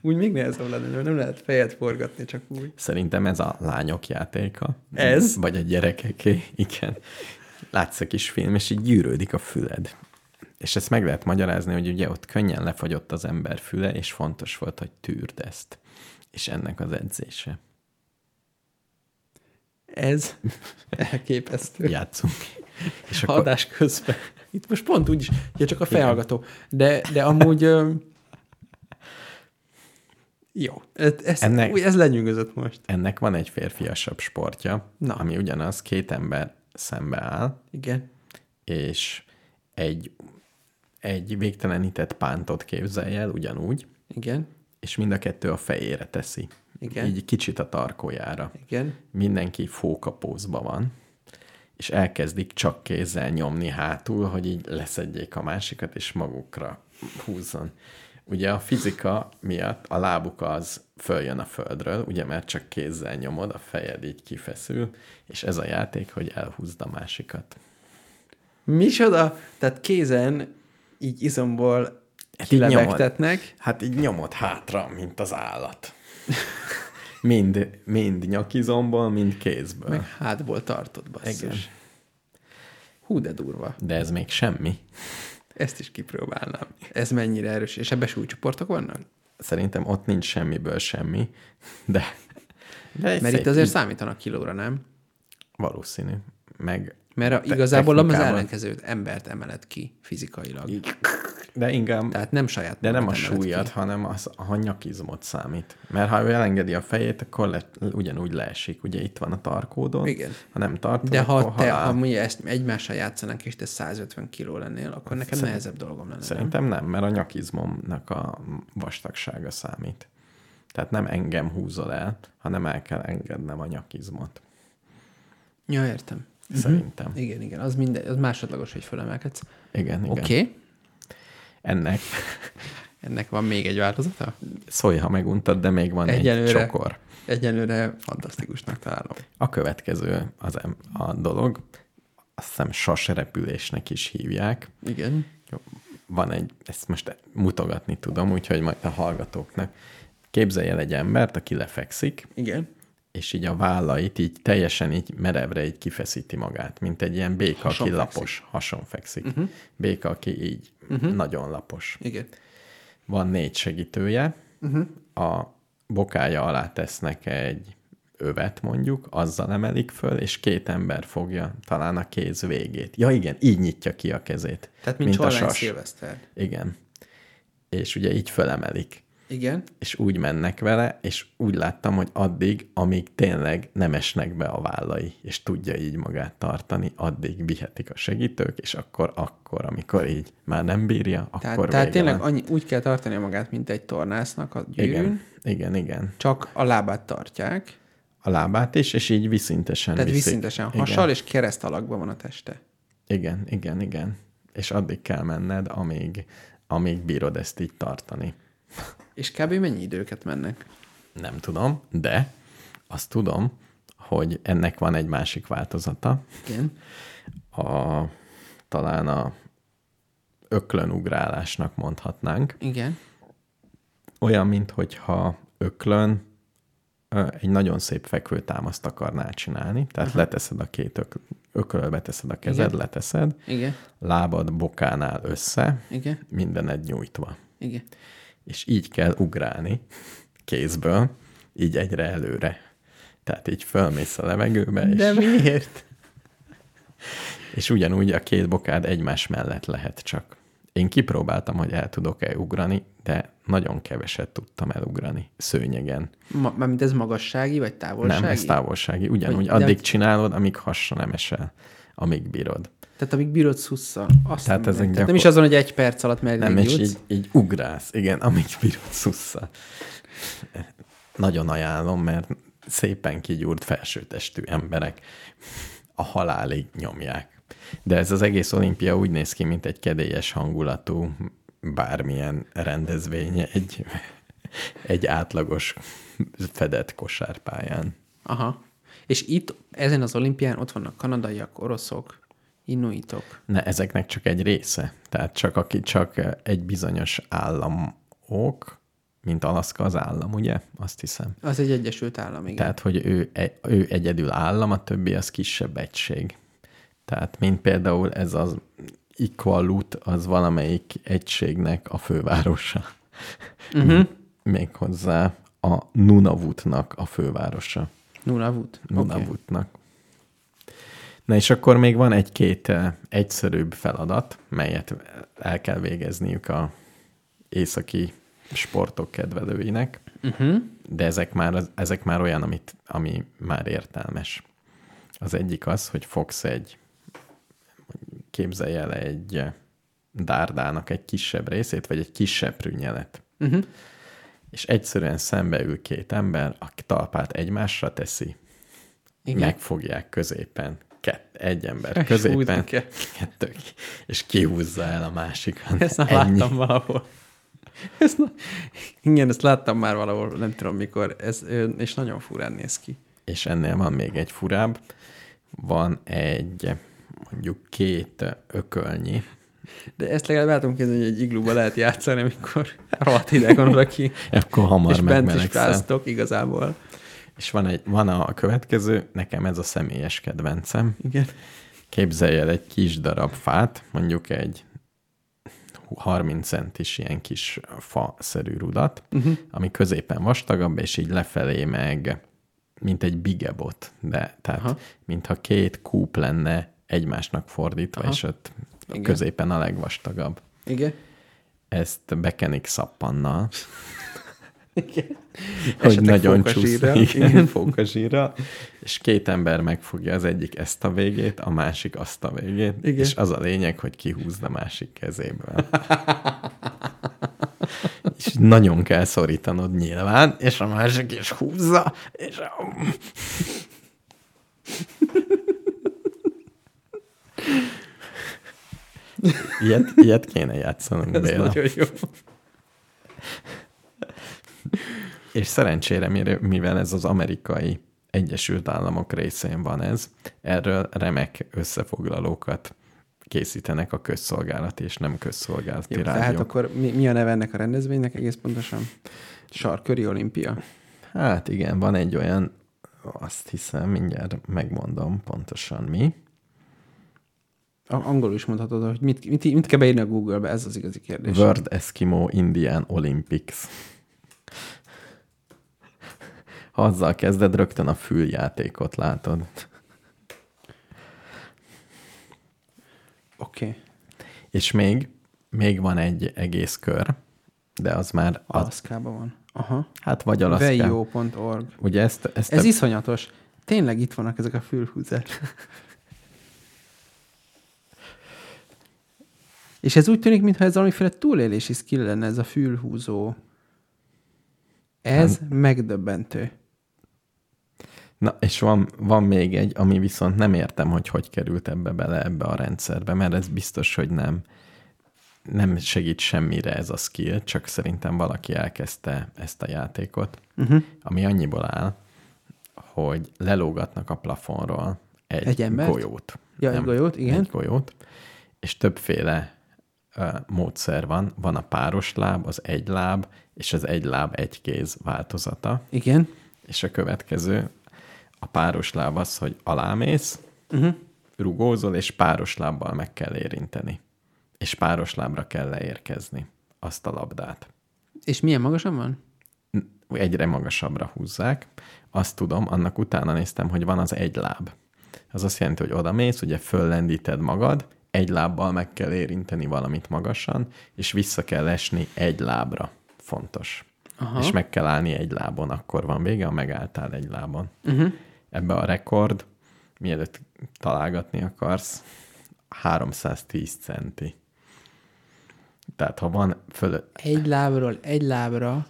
S3: Úgy még nehezebb lenne, mert nem lehet fejet forgatni, csak úgy.
S2: Szerintem ez a lányok játéka.
S3: Ez?
S2: Vagy a gyerekeké, igen. Látsz a kis film, és így gyűrődik a füled. És ezt meg lehet magyarázni, hogy ugye ott könnyen lefagyott az ember füle, és fontos volt, hogy tűrd ezt. És ennek az edzése.
S3: Ez elképesztő.
S2: Játszunk. És
S3: Akkor... Adás közben. Itt most pont úgy is, ja, csak a felhallgató. De, de amúgy... Jó, ez,
S2: Ennek-
S3: ez lenyűgözött most.
S2: Ennek van egy férfiasabb sportja,
S3: Na.
S2: ami ugyanaz, két ember szembe áll,
S3: Igen.
S2: és egy, egy végtelenített pántot képzelj el ugyanúgy,
S3: Igen.
S2: és mind a kettő a fejére teszi.
S3: Igen.
S2: Így kicsit a tarkójára.
S3: Igen.
S2: Mindenki fókapózba van, és elkezdik csak kézzel nyomni hátul, hogy így leszedjék a másikat, és magukra húzzon. Ugye a fizika miatt a lábuk az följön a földről, ugye mert csak kézzel nyomod, a fejed így kifeszül, és ez a játék, hogy elhúzd a másikat.
S3: Micsoda? Tehát kézen így izomból
S2: Hát így nyomod.
S3: kilebegtetnek.
S2: Hát így nyomod hátra, mint az állat. Mind, mind nyakizomból, mind kézből.
S3: Meg hátból tartod, basszus.
S2: Igen.
S3: Hú, de durva.
S2: De ez még semmi.
S3: Ezt is kipróbálnám. Ez mennyire erős. És ebbe súlycsoportok vannak?
S2: Szerintem ott nincs semmiből semmi, de, de
S3: Mert itt azért számítanak kilóra, nem?
S2: Valószínű. Meg
S3: Mert a,
S2: te-
S3: igazából az
S2: technikában-
S3: ellenkezőt embert emeled ki fizikailag.
S2: így- De inkább,
S3: Tehát nem saját
S2: de nem a súlyat,
S3: ki.
S2: hanem az, a nyakizmot számít. Mert ha ő elengedi a fejét, akkor le, ugyanúgy leesik. Ugye itt van a tarkódon.
S3: Igen.
S2: Ha nem tartod,
S3: De ha
S2: akkor
S3: te,
S2: halál.
S3: ha mondja ezt egymással játszanak, és te 150 kiló lennél, akkor nekem
S2: Szerint-
S3: nehezebb dolgom lenne. nem?
S2: Szerintem nem, mert a nyakizmomnak a vastagsága számít. Tehát nem engem húzol el, hanem el kell engednem a nyakizmot.
S3: Ja, értem.
S2: Szerintem.
S3: Igen, igen, az, minden, az másodlagos, hogy fölemelkedsz.
S2: Igen, igen.
S3: Oké, okay.
S2: Ennek
S3: ennek van még egy változata?
S2: szólj, ha meguntad, de még van
S3: Egyelőre.
S2: egy csokor.
S3: Egyenlőre fantasztikusnak találom.
S2: A következő az a dolog, azt hiszem sasrepülésnek is hívják.
S3: Igen.
S2: Van egy, ezt most mutogatni tudom, úgyhogy majd a hallgatóknak képzelj el egy embert, aki lefekszik,
S3: Igen.
S2: És így a vállait így teljesen így merevre így kifeszíti magát, mint egy ilyen béka,
S3: Hason
S2: aki
S3: fekszik.
S2: lapos, hason fekszik. Uh-huh. Béka, aki így uh-huh. nagyon lapos.
S3: Igen.
S2: Van négy segítője, uh-huh. a bokája alá tesznek egy övet mondjuk, azzal emelik föl, és két ember fogja talán a kéz végét. Ja igen, így nyitja ki a kezét.
S3: Tehát mint, mint Csorlány Szilveszter.
S2: Igen. És ugye így fölemelik.
S3: Igen.
S2: És úgy mennek vele, és úgy láttam, hogy addig, amíg tényleg nem esnek be a vállai, és tudja így magát tartani, addig vihetik a segítők, és akkor, akkor, amikor így már nem bírja,
S3: Tehát,
S2: akkor
S3: tehát tényleg
S2: van.
S3: annyi, úgy kell tartani magát, mint egy tornásznak a gyűrűn,
S2: Igen, igen, igen.
S3: csak a lábát tartják,
S2: A lábát is, és így viszintesen
S3: tehát
S2: viszik.
S3: viszintesen
S2: Igen.
S3: hasal, és kereszt alakban van a teste.
S2: Igen, igen, igen. És addig kell menned, amíg, amíg bírod ezt így tartani.
S3: És kb. mennyi időket mennek?
S2: Nem tudom, de azt tudom, hogy ennek van egy másik változata.
S3: Igen.
S2: A, talán a öklönugrálásnak mondhatnánk.
S3: Igen.
S2: Olyan, mintha öklön ö, egy nagyon szép fekvőtámaszt akarnál csinálni. Tehát uh-huh. leteszed a két ök, ökölbe teszed a kezed,
S3: Igen.
S2: leteszed,
S3: Igen.
S2: lábad bokánál össze,
S3: Igen.
S2: mindened nyújtva.
S3: Igen.
S2: És így kell ugrálni kézből, így egyre előre. Tehát így fölmész a levegőbe, és,
S3: De miért?
S2: és ugyanúgy a két bokád egymás mellett lehet csak. Én kipróbáltam, hogy el tudok-e ugrani, de nagyon keveset tudtam elugrani szőnyegen.
S3: Ma, mármint ez magassági, vagy távolsági?
S2: Nem, ez távolsági. Ugyanúgy
S3: Hogy- de
S2: addig
S3: hogy-
S2: csinálod, amíg hasra nem esel, amíg bírod.
S3: Tehát amíg bírod szussza. Azt
S2: Tehát ezek
S3: Tehát nem is
S2: gyakor-
S3: azon, hogy egy perc alatt meddig
S2: Nem, és
S3: jutsz.
S2: így, így ugrálsz, igen, amíg bírod szussza. Nagyon ajánlom, mert szépen kigyúrt felsőtestű emberek a halálig nyomják. De ez az egész olimpia úgy néz ki, mint egy kedélyes hangulatú bármilyen rendezvény egy, egy átlagos fedett kosárpályán.
S3: Aha. És itt, ezen az olimpián ott vannak kanadaiak, oroszok, inuitok.
S2: Ne, ezeknek csak egy része. Tehát csak aki csak egy bizonyos államok, mint Alaszka az állam, ugye? Azt hiszem.
S3: Az egy Egyesült Állam, igen.
S2: Tehát, hogy ő, e- ő egyedül állam, a többi az kisebb egység. Tehát, mint például ez az Iqalut, az valamelyik egységnek a fővárosa.
S3: Uh-huh.
S2: Méghozzá a Nunavutnak a fővárosa.
S3: Nunavut. Okay.
S2: Na és akkor még van egy-két eh, egyszerűbb feladat, melyet el kell végezniük a északi sportok kedvelőinek, uh-huh. de ezek már, ezek már olyan, amit, ami már értelmes. Az egyik az, hogy fogsz egy, képzelj el egy eh, dárdának egy kisebb részét, vagy egy kisebb prűnyelet. Uh-huh. És egyszerűen szembeül két ember, aki talpát egymásra teszi,
S3: Igen.
S2: megfogják középen, kett, egy ember középen, kettő, és kihúzza el a másikat.
S3: Ezt
S2: Ennyi.
S3: láttam valahol. Ezt na... Igen, ezt láttam már valahol, nem tudom mikor, ez, és nagyon furán néz ki.
S2: És ennél van még egy furább, van egy mondjuk két ökölnyi,
S3: De ezt legalább el tudom képzelni, hogy egy iglúba lehet játszani, amikor rohadt hideg van oda ki,
S2: akkor hamar
S3: és bent is fráztok igazából.
S2: És van, egy, van a következő, nekem ez a személyes kedvencem.
S3: Igen.
S2: Képzelj el egy kis darab fát, mondjuk egy 30 centis ilyen kis fa-szerű rudat, uh-huh. ami középen vastagabb, és így lefelé meg, mint egy bigebot, de tehát,
S3: Aha.
S2: mintha két kúp lenne egymásnak fordítva,
S3: Aha.
S2: és ott
S3: Igen.
S2: középen a legvastagabb.
S3: Igen.
S2: Ezt bekenik szappannal,
S3: Igen.
S2: hogy nagyon
S3: fókasírral.
S2: csúsz. Igen, fókasírral. És két ember megfogja az egyik ezt a végét, a másik azt a végét,
S3: Igen.
S2: és az a lényeg, hogy kihúzza a másik kezéből. és nagyon kell szorítanod nyilván, és a másik is húzza, és a... Ilyet, ilyet kéne játszanunk,
S3: Ez
S2: Béla.
S3: nagyon jó.
S2: És szerencsére, mivel ez az amerikai Egyesült Államok részén van ez, erről remek összefoglalókat készítenek a közszolgálati és nem közszolgálati
S3: jó tehát
S2: rádiók.
S3: akkor mi, mi a neve ennek a rendezvénynek egész pontosan? Sarköri olimpia?
S2: Hát igen, van egy olyan, azt hiszem, mindjárt megmondom pontosan mi.
S3: Angolul is mondhatod, hogy mit, mit, mit kell beírni a Google-be, ez az igazi kérdés.
S2: World Eskimo Indian Olympics. Ha azzal kezded, rögtön a füljátékot látod.
S3: Oké. Okay.
S2: És még, még van egy egész kör, de az már,
S3: Alaszkában van. Aha.
S2: hát vagy Alaszka.
S3: Veio.org.
S2: Ugye ezt, ezt
S3: Ez
S2: te-
S3: iszonyatos. Tényleg itt vannak ezek a fülhúzások. És ez úgy tűnik, mintha ez valamiféle túlélési skill lenne, ez a fülhúzó. Ez
S2: Hát-
S3: megdöbbentő.
S2: Na, és van, van még egy, ami viszont nem értem, hogy hogy került ebbe bele ebbe a rendszerbe, mert ez biztos, hogy nem, nem segít semmire ez a skill, csak szerintem valaki elkezdte ezt a játékot, uh-huh. ami annyiból áll, hogy lelógatnak a plafonról egy,
S3: Egy embert?
S2: golyót.
S3: Ja, egy golyót, igen.
S2: Egy golyót, és többféle uh, módszer van. Van a páros láb, az egy láb, és az egy láb, egy kéz változata.
S3: Igen.
S2: És a következő, a páros láb az, hogy alámész, uh-huh. rugózol, és páros lábbal meg kell érinteni. És páros lábra kell leérkezni azt a labdát.
S3: És milyen magasan van?
S2: Egyre magasabbra húzzák. Azt tudom, annak utána néztem, hogy van az egy láb. Az azt jelenti, hogy oda mész, ugye föllendíted magad, egy lábbal meg kell érinteni valamit magasan, és vissza kell esni egy lábra. Fontos.
S3: Aha.
S2: És meg kell állni egy lábon, akkor van vége, ha megálltál egy lábon.
S3: Uh-huh.
S2: Ebbe a rekord, mielőtt találgatni akarsz, 310 centi. Tehát ha van fölött,
S3: Egy lábról egy lábra,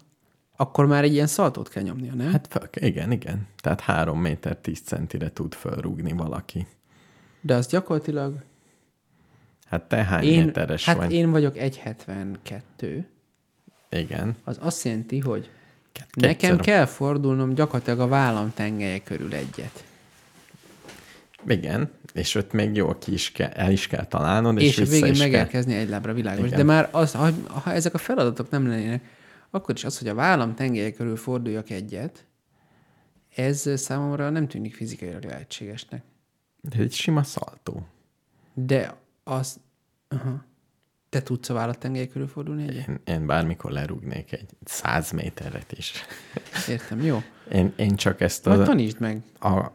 S3: akkor már egy ilyen szaltót kell nyomnia, nem?
S2: hát fel, igen, igen. Tehát 3 méter 10 centire tud fölrúgni valaki.
S3: De az gyakorlatilag...
S2: Hát te hány
S3: Én,
S2: méteres
S3: hát
S2: vagy?
S3: én vagyok 1,72.
S2: Igen.
S3: Az azt jelenti, hogy
S2: Két-
S3: nekem
S2: kétszer-
S3: kell fordulnom gyakorlatilag a vállam tengelye körül egyet.
S2: Igen, és ott még jól ki is kell, el is kell találnod, és,
S3: És, végén megérkezni egy lábra világos.
S2: Igen.
S3: De már az, ha, ha ezek a feladatok nem lennének, akkor is az, hogy a vállam tengelye körül forduljak egyet, ez számomra nem tűnik fizikailag lehetségesnek.
S2: De egy sima szaltó.
S3: De az... Aha. Te tudsz a vállat tengelye körül fordulni egyet?
S2: Én, én bármikor lerúgnék egy 100 méteret is.
S3: Értem, jó.
S2: Én, én csak ezt
S3: Majd
S2: a,
S3: tanítsd meg.
S2: a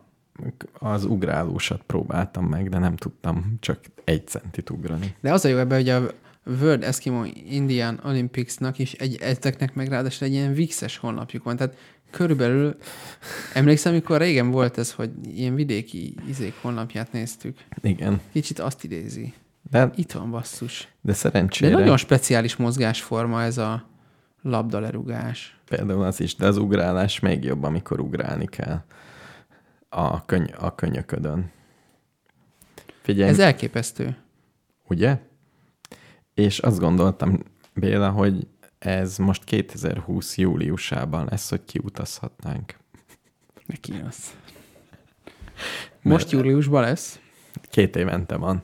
S2: az ugrálósat próbáltam meg, de nem tudtam csak egy centit ugrani.
S3: De az a jó ebben, hogy a World Eskimo Indian Olympicsnak is egy, ezeknek meg ráadásul egy ilyen vixes honlapjuk van. Tehát körülbelül, emlékszem, amikor régen volt ez, hogy ilyen vidéki izék honlapját néztük.
S2: Igen,
S3: Kicsit azt idézi.
S2: De,
S3: Itt van basszus.
S2: de
S3: De
S2: szerencsére
S3: nagyon speciális mozgásforma ez a labdalerugás.
S2: például az is, de az ugrálás még jobb, amikor ugrálni kell a, köny- a könyöködön. Figyelj,
S3: Ez elképesztő.
S2: ugye? És azt gondoltam, Béla, hogy ez most 2020 júliusában lesz, hogy kiutazhatnánk.
S3: Neki az. Most júliusban lesz.
S2: Két évente van.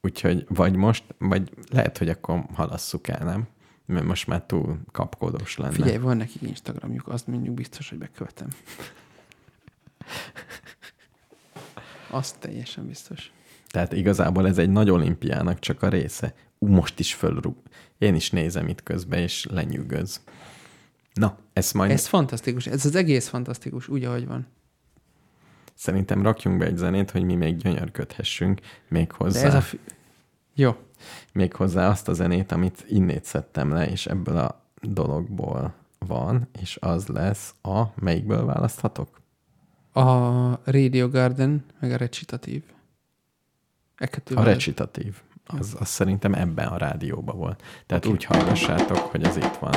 S2: Úgyhogy vagy most, vagy lehet, hogy akkor halasszuk el, nem? Mert most már túl kapkodós lenne.
S3: Figyelj, van nekik Instagramjuk, azt mondjuk biztos, hogy bekövetem. Azt teljesen biztos.
S2: Tehát igazából ez egy nagy olimpiának csak a része. Ú, most is fölrúg. Én is nézem itt közben, és lenyűgöz. Na, ezt majd
S3: Ez fantasztikus, ez az egész fantasztikus, úgy, ahogy van.
S2: Szerintem rakjunk be egy zenét, hogy mi még gyönyörködhessünk még
S3: De
S2: hozzá.
S3: ez a... Fi- Jó.
S2: még hozzá azt a zenét, amit innét szedtem le, és ebből a dologból van, és az lesz a... Melyikből választhatok?
S3: A Radio Garden, meg a recitatív. E
S2: A recitatív. Az, az szerintem ebben a rádióban volt. Tehát okay. úgy hallgassátok, hogy ez itt van.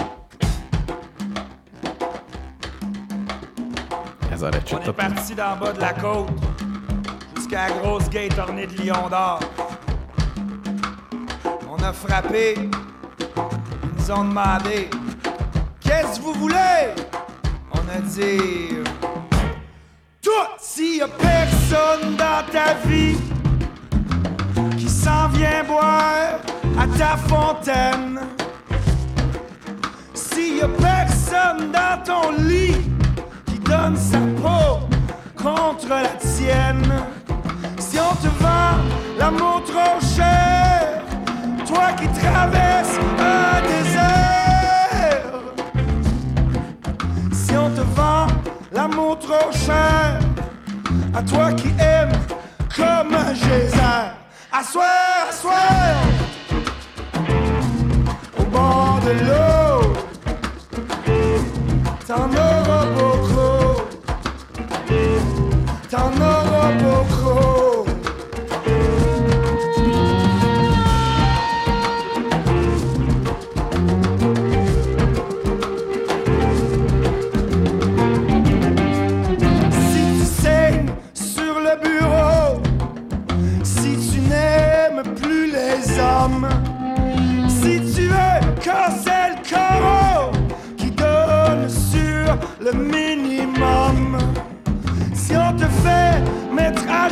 S4: On est parti d'en bas de la côte jusqu'à la grosse gate ornée de lions d'or. On a frappé, ils nous ont demandé Qu'est-ce que vous voulez? On a dit Tout! S'il y a personne dans ta vie qui s'en vient boire à ta fontaine, s'il y a personne dans ton lit donne sa peau contre la tienne. Si on te vend l'amour trop cher, toi qui traverses un désert. Si on te vend l'amour trop cher, à toi qui aimes comme un geyser. À soir, à soir, au bord de l'eau. T'en as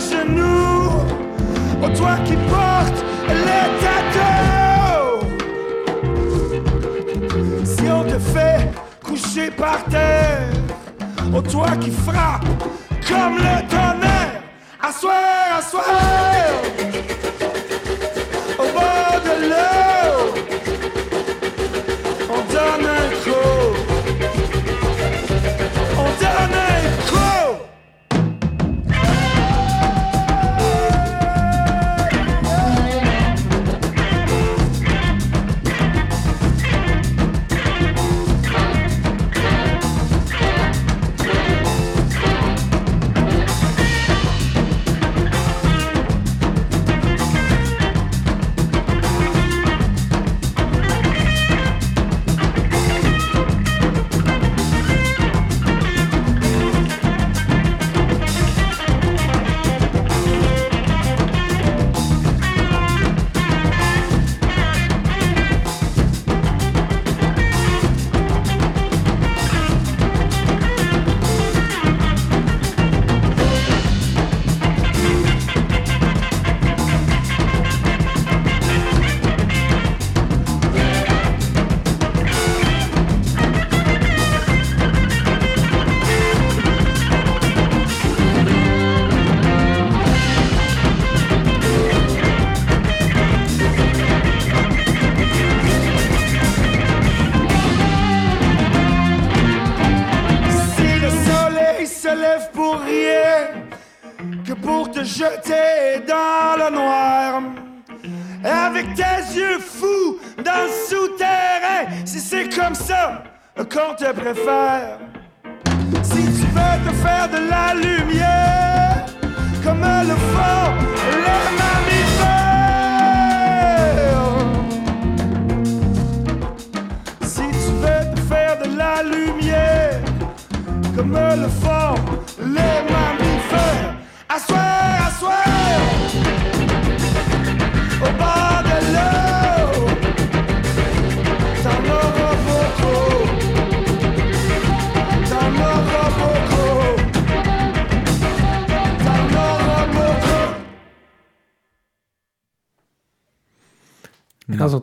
S4: genoux, oh toi qui portes les tatous, si on te fait coucher par terre, oh toi qui frappe comme le tonnerre, à soir,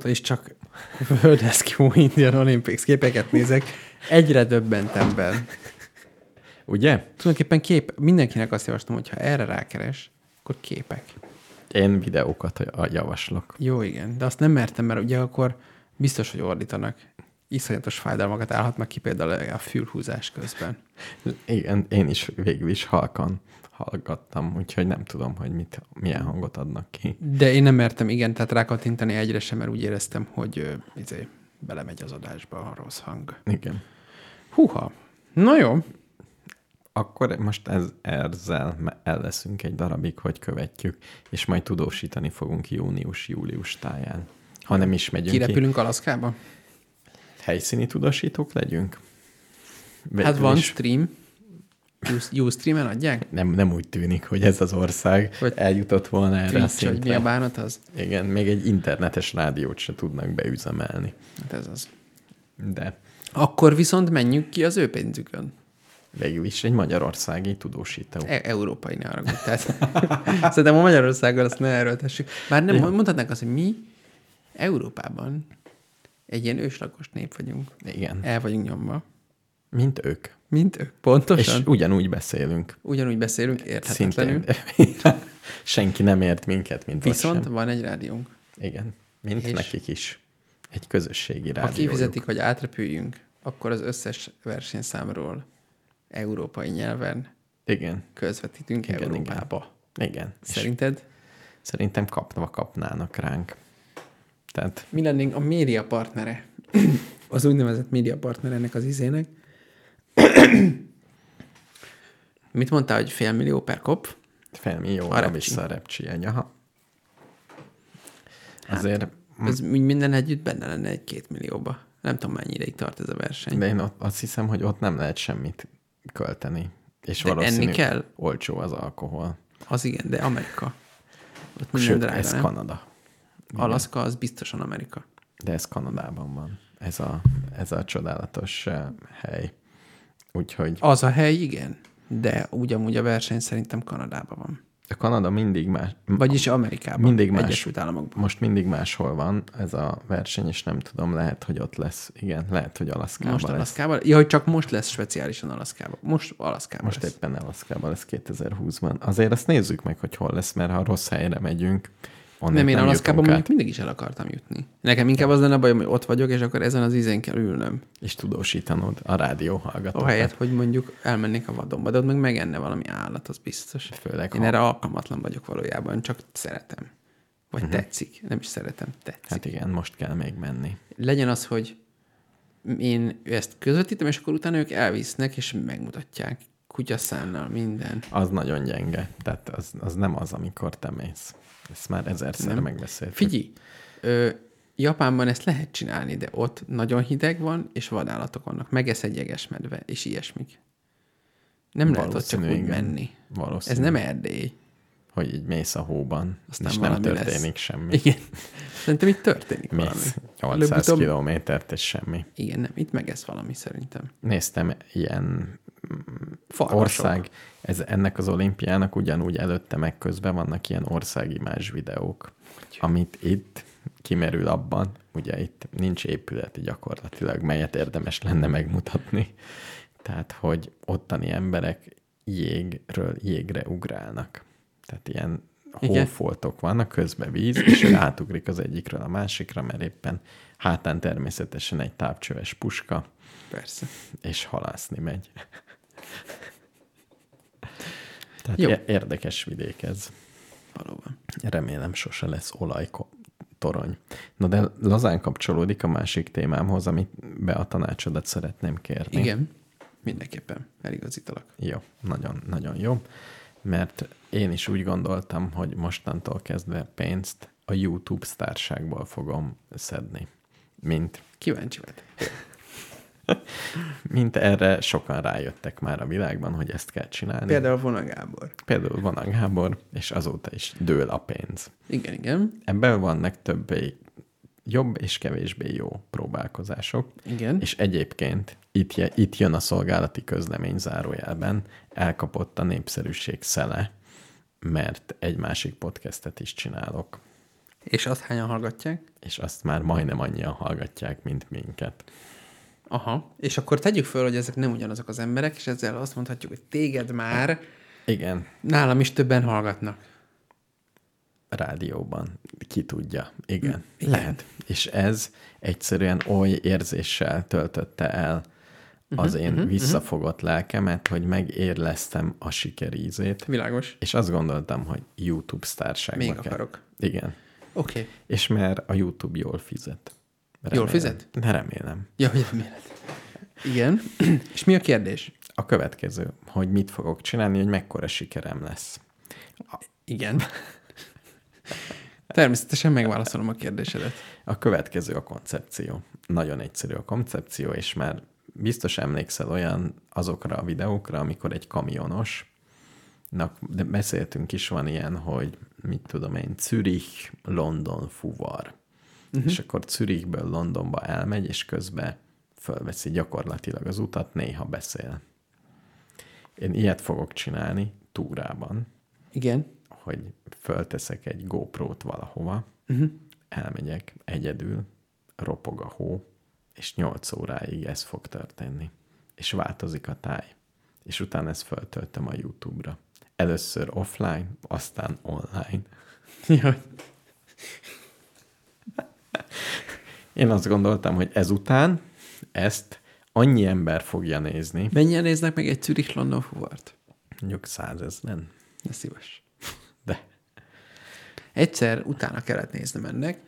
S3: Is csak Eskimo Indian Olympics képeket nézek, egyre döbbentemben.
S2: Ugye?
S3: Tulajdonképpen kép, mindenkinek azt javaslom, hogy ha erre rákeres, akkor képek.
S2: Én videókat javaslok.
S3: Jó, igen, de azt nem mertem, mert ugye akkor biztos, hogy ordítanak. Iszonyatos fájdalmakat állhatnak ki például a fülhúzás közben.
S2: Igen, én is végül is halkan hallgattam, úgyhogy nem tudom, hogy mit, milyen hangot adnak ki.
S3: De én nem mertem, igen, tehát rákattintani egyre sem, mert úgy éreztem, hogy izé, belemegy az adásba a rossz hang.
S2: Igen.
S3: Húha. Na jó,
S2: Akkor most ez, ezzel el leszünk egy darabig, hogy követjük, és majd tudósítani fogunk június-július táján. Ha nem is megyünk ki,
S3: kirepülünk Alaszkába?
S2: helyszíni tudósítók legyünk.
S3: Hát van
S2: is
S3: stream. Ustreamen adják?
S2: Nem, nem úgy tűnik, hogy ez az ország
S3: Vagy
S2: eljutott volna erre a
S3: Twitch, hogy mi
S2: szintre.
S3: a bánat az?
S2: Igen, még egy internetes rádiót se tudnak beüzemelni.
S3: Hát ez az.
S2: De
S3: Akkor viszont menjünk ki az ő pénzükön.
S2: végül is egy magyarországi tudósító.
S3: E- európai ne arra Tehát szerintem a Magyarországgal azt ne erőltessük. Bár nem, mondhatnánk azt, hogy mi Európában egy ilyen őslakos nép vagyunk.
S2: Igen,
S3: El vagyunk nyomva.
S2: mint ők.
S3: Mint ők. Pontosan.
S2: És ugyanúgy beszélünk.
S3: Ugyanúgy beszélünk érthetetlenül.
S2: Szintén. Senki nem ért minket, mint
S3: Viszont
S2: sem.
S3: van egy rádiónk.
S2: Igen, mint
S3: És-
S2: nekik is. Egy közösségi
S3: Ha
S2: rádiójuk.
S3: kifizetik, hogy átrepüljünk, akkor az összes versenyszámról európai nyelven
S2: Igen,
S3: közvetítünk
S2: Igen,
S3: Európába.
S2: igen. És
S3: Szerinted?
S2: Szerintem kapva kapnának ránk. Tehát
S3: Mi lennénk a média partnere? az úgynevezett média partner ennek az izének. Mit mondtál, hogy fél millió per kop?
S2: felmillió
S3: A
S2: a
S3: repcsi.
S2: vissza a repcsi egy, aha. Azért,
S3: Ez úgy minden együtt benne lenne egy két millióba. Nem tudom, mennyi ideig tart ez a verseny.
S2: de én ott, azt hiszem, hogy ott nem lehet semmit költeni. És
S3: De
S2: valószínű
S3: enni kell?
S2: olcsó az alkohol.
S3: Az igen, de Amerika. Ott minden
S2: Sőt,
S3: drága,
S2: ez
S3: nem?
S2: Kanada.
S3: Alaszka az biztosan Amerika.
S2: De ez Kanadában van. Ez a, ez a csodálatos uh, hely. Úgyhogy
S3: Az a hely, igen. De ugyanúgy a verseny szerintem Kanadában van.
S2: a Kanada mindig más.
S3: Vagyis Amerikában.
S2: mindig más.
S3: Egyesült Államokban.
S2: Most mindig máshol van ez a verseny, és nem tudom, lehet, hogy ott lesz. Igen, lehet, hogy Alaszkában
S3: Most
S2: lesz.
S3: Alaszkában? Ja, hogy csak most lesz speciálisan Alaszkában. Most Alaszkában
S2: Most
S3: lesz.
S2: éppen Alaszkában lesz 2020-ban. Azért azt nézzük meg, hogy hol lesz, mert ha rossz helyre megyünk,
S3: Nem, én Alaszkában mondjuk mindig is el akartam jutni. Nekem inkább az lenne bajom, hogy ott vagyok, és akkor ezen az ízen kell ülnöm.
S2: és tudósítanod a rádió hallgatókat.
S3: Ahelyett, hogy mondjuk elmennék a vadonba, de ott meg megenne valami állat, az biztos.
S2: Főleg,
S3: Én
S2: ha-
S3: erre alkalmatlan vagyok valójában, csak szeretem. Vagy uh-huh. tetszik. Nem is szeretem, tetszik.
S2: Hát igen, most kell még menni.
S3: legyen az, hogy én ezt közvetítem, és akkor utána ők elvisznek, és megmutatják kutyaszánnal minden.
S2: Az nagyon gyenge. Tehát az, az nem az, amikor te mész. Ezt már ezerszer
S3: Nem.
S2: megbeszéltük.
S3: Figyelj, ö, Japánban ezt lehet csinálni, de ott nagyon hideg van, és vadállatok vannak. Megesz egy jegesmedve, és ilyesmik. Nem lehet ott csak úgy menni.
S2: Valószínű.
S3: Ez nem Erdély.
S2: Hogy így mész a hóban,
S3: Aztán
S2: és nem
S3: valami
S2: történik
S3: lesz.
S2: semmi.
S3: Igen. Szerintem itt történik valami.
S2: Mész 800
S3: Előbb-utóbb-
S2: kilométert, és semmi.
S3: Igen, nem, itt megesz valami szerintem.
S2: Néztem ilyen
S3: Farkasok.
S2: ország, ez, ennek az olimpiának ugyanúgy előtte meg közben vannak ilyen országimás videók, amit itt kimerül abban, ugye itt nincs épület gyakorlatilag, melyet érdemes lenne megmutatni. Tehát, hogy ottani emberek jégről jégre ugrálnak. Tehát ilyen
S3: Igen.
S2: hófoltok vannak, közben víz, és ő átugrik az egyikről a másikra, mert éppen hátán természetesen egy távcsöves puska,
S3: Persze.
S2: és halászni megy. Tehát
S3: Jó.
S2: Érdekes vidék ez.
S3: Valóban.
S2: Remélem sose lesz olajtorony. Na de lazán kapcsolódik a másik témámhoz, amit be a tanácsodat szeretném kérni.
S3: Igen, mindenképpen eligazítalak.
S2: Jó, nagyon, nagyon jó. Mert én is úgy gondoltam, hogy mostantól kezdve pénzt a YouTube sztárságból fogom szedni. Mint,
S3: Kíváncsi vagy.
S2: mint erre sokan rájöttek már a világban, hogy ezt kell csinálni.
S3: Például Vona Gábor.
S2: Például van a Gábor, és azóta is dől a pénz.
S3: Igen, igen.
S2: Ebből vannak többé jobb és kevésbé jó próbálkozások.
S3: Igen.
S2: És egyébként itt, itt jön a szolgálati közlemény zárójelben, elkapott a népszerűség szele, mert egy másik podcastet is csinálok,
S3: És azt hányan hallgatják?
S2: és azt már majdnem annyian hallgatják, mint minket.
S3: Aha. És akkor tegyük föl, hogy ezek nem ugyanazok az emberek, és ezzel azt mondhatjuk, hogy téged már
S2: Igen,
S3: nálam is többen hallgatnak.
S2: rádióban, ki tudja. Igen,
S3: Igen.
S2: lehet. És ez egyszerűen oly érzéssel töltötte el az én visszafogott lelkemet, hogy megérleztem a sikerízét,
S3: Világos.
S2: és azt gondoltam, hogy YouTube sztárságba
S3: Még
S2: kell.
S3: akarok.
S2: Igen.
S3: Oké. Okay.
S2: És mert a YouTube jól fizet.
S3: Jól fizet?
S2: Ne remélem.
S3: Ja, hogy reméled. Igen. és mi a kérdés?
S2: A következő, hogy mit fogok csinálni, hogy mekkora sikerem lesz.
S3: Igen. Természetesen megválaszolom a kérdésedet.
S2: A következő a koncepció. Nagyon egyszerű a koncepció, és már biztos emlékszel olyan azokra a videókra, amikor egy kamionos, de beszéltünk is, van ilyen, hogy mit tudom én, Zürich, London fuvar. Uh-huh. És akkor Zürichből Londonba elmegy, és közben fölveszi gyakorlatilag az utat, néha beszél. Én ilyet fogok csinálni túrában,
S3: Igen.
S2: hogy fölteszek egy GoPro-t valahova, uh-huh. elmegyek egyedül, ropog a hó, és 8 óráig ez fog történni. És változik a táj. És utána ezt föltöltöm a YouTube-ra. Először offline, aztán online.
S3: Jaj.
S2: Én azt gondoltam, hogy ezután ezt annyi ember fogja nézni,
S3: Mennyien néznek meg egy Zürich London fuvart?
S2: mondjuk százezren,
S3: Ne szíves.
S2: de
S3: Egyszer utána kellett néznem ennek.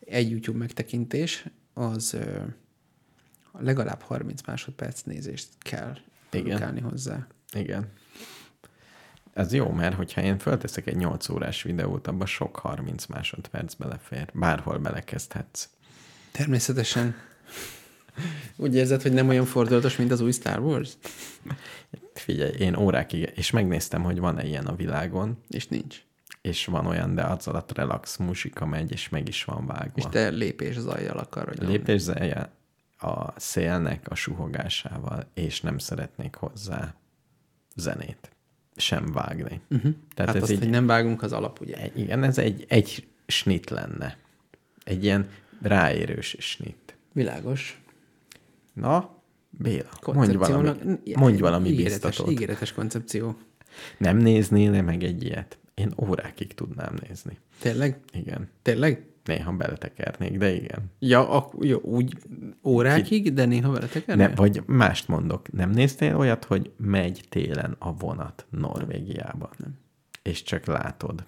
S3: Egy YouTube megtekintés, az ö, legalább 30 másodperc nézést kell
S2: Igen.
S3: hozzá.
S2: igen. Ez jó, mert hogyha én fölteszek egy 8 órás videót, abba sok 30 másodperc belefér. Bárhol belekezdhetsz.
S3: Természetesen. Úgy érzed, hogy nem olyan fordulatos, mint az új Star Wars?
S2: Figyelj, én órákig, és megnéztem, hogy van-e ilyen a világon,
S3: És nincs.
S2: és van olyan, de az alatt relax muzsika megy, és meg is van vágva.
S3: És te lépés zajjal akarod nyomni.
S2: Lépés zeje a szélnek a suhogásával, és nem szeretnék hozzá zenét. Sem vágni. Uh-huh. Tehát
S3: Hát
S2: ez
S3: azt,
S2: így,
S3: hogy nem vágunk, az alap, ugye?
S2: egy, igen, ez egy, egy snit lenne. Egy ráérős snit.
S3: Világos.
S2: Na, Béla, mondj valami, mondj valami
S3: ígéretes,
S2: biztatót.
S3: Ígéretes koncepció.
S2: Nem néznél meg egy ilyet? Én órákig tudnám nézni.
S3: Tényleg?
S2: Igen.
S3: Tényleg?
S2: Néha beletekernék, de igen.
S3: Ja, ak- jó, úgy órákig, de néha vele tekernél?
S2: Ne, vagy mást mondok, nem néztél olyat, hogy megy télen a vonat Norvégiában? Nem. És csak látod.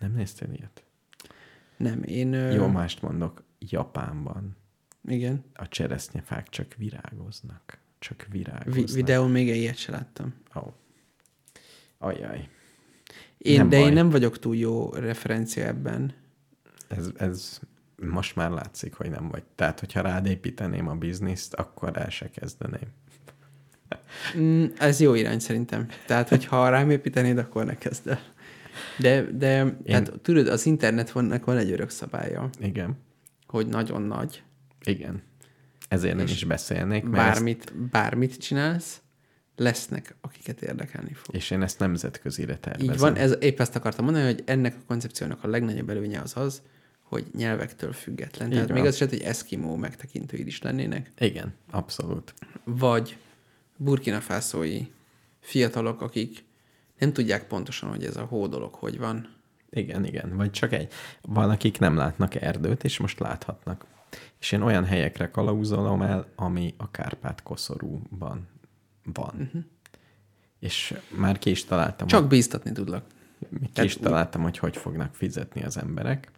S2: Nem néztél ilyet?
S3: Nem, én...
S2: Jó, mást mondok. Japánban
S3: Igen.
S2: a cseresznyefák csak virágoznak. Csak virágoznak.
S3: Vi- videón még ilyet se láttam.
S2: Oh. Ajaj.
S3: Én,
S2: Nem
S3: de én
S2: baj.
S3: nem vagyok túl jó referencia ebben.
S2: Ez, ez most már látszik, hogy nem vagy. Tehát, hogyha rád építeném a bizniszt, akkor el se kezdeném.
S3: Mm, ez jó irány szerintem. Tehát, hogyha rám építenéd, akkor ne kezd el. De, de Én... tehát, tudod, az internet vannak van egy örök szabálya,
S2: Igen.
S3: hogy nagyon nagy,
S2: Igen. Ezért nem is beszélnék, mert ezt,
S3: bármit, bármit csinálsz, lesznek, akiket érdekelni fog.
S2: és én ezt nemzetközire tervezem.
S3: Így van, ez, épp ezt akartam mondani, hogy ennek a koncepciónak a legnagyobb előnye az az, hogy nyelvektől független. Tehát
S2: van.
S3: még az is lehet, hogy eszkimó megtekintőid is lennének,
S2: Igen, abszolút.
S3: vagy burkina fászói fiatalok, akik nem tudják pontosan, hogy ez a hó dolog hogy van.
S2: Igen, igen. Vagy csak egy. Van, akik nem látnak erdőt, és most láthatnak. És én olyan helyekre kalauzolom el, ami a Kárpát-koszorúban van. Uh-huh. És már ki is találtam,
S3: Csak bíztatni tudlak.
S2: ki is találtam, hogy hogy fognak fizetni az emberek.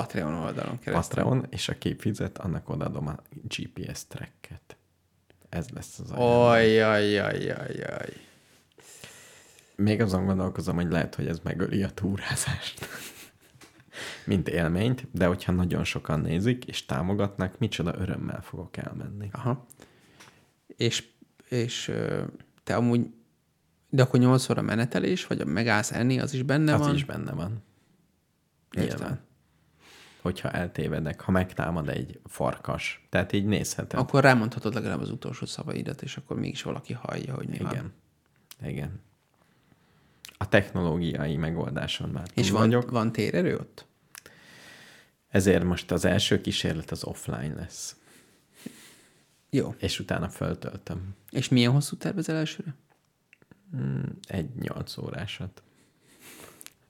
S3: Patreon oldalon keresztül.
S2: Patreon, és aki fizet, annak odaadom a GPS tracket. Ez lesz az ajándék.
S3: Ajjajjajjajjaj.
S2: Még azon gondolkozom, hogy lehet, hogy ez megöli a túrázást. Mint élményt, de hogyha nagyon sokan nézik és támogatnak, micsoda örömmel fogok elmenni.
S3: Aha. És, és te amúgy, de akkor 8 óra menetelés, vagy a megállsz enni, az is benne
S2: Az
S3: van?
S2: is benne van.
S3: Értem.
S2: Nyilván. Hogyha eltévedek, ha megtámad egy farkas. Tehát így nézheted.
S3: Akkor rámondhatod legalább az utolsó szavaidat, és akkor mégis valaki hallja, hogy mi van.
S2: Igen. Igen. A technológiai megoldáson már
S3: És van,
S2: vagyok.
S3: van térerő ott?
S2: Ezért most az első kísérlet az offline lesz.
S3: Jó.
S2: És utána föltöltöm.
S3: És milyen hosszú tervezel elsőre?
S2: Egy nyolc órásat.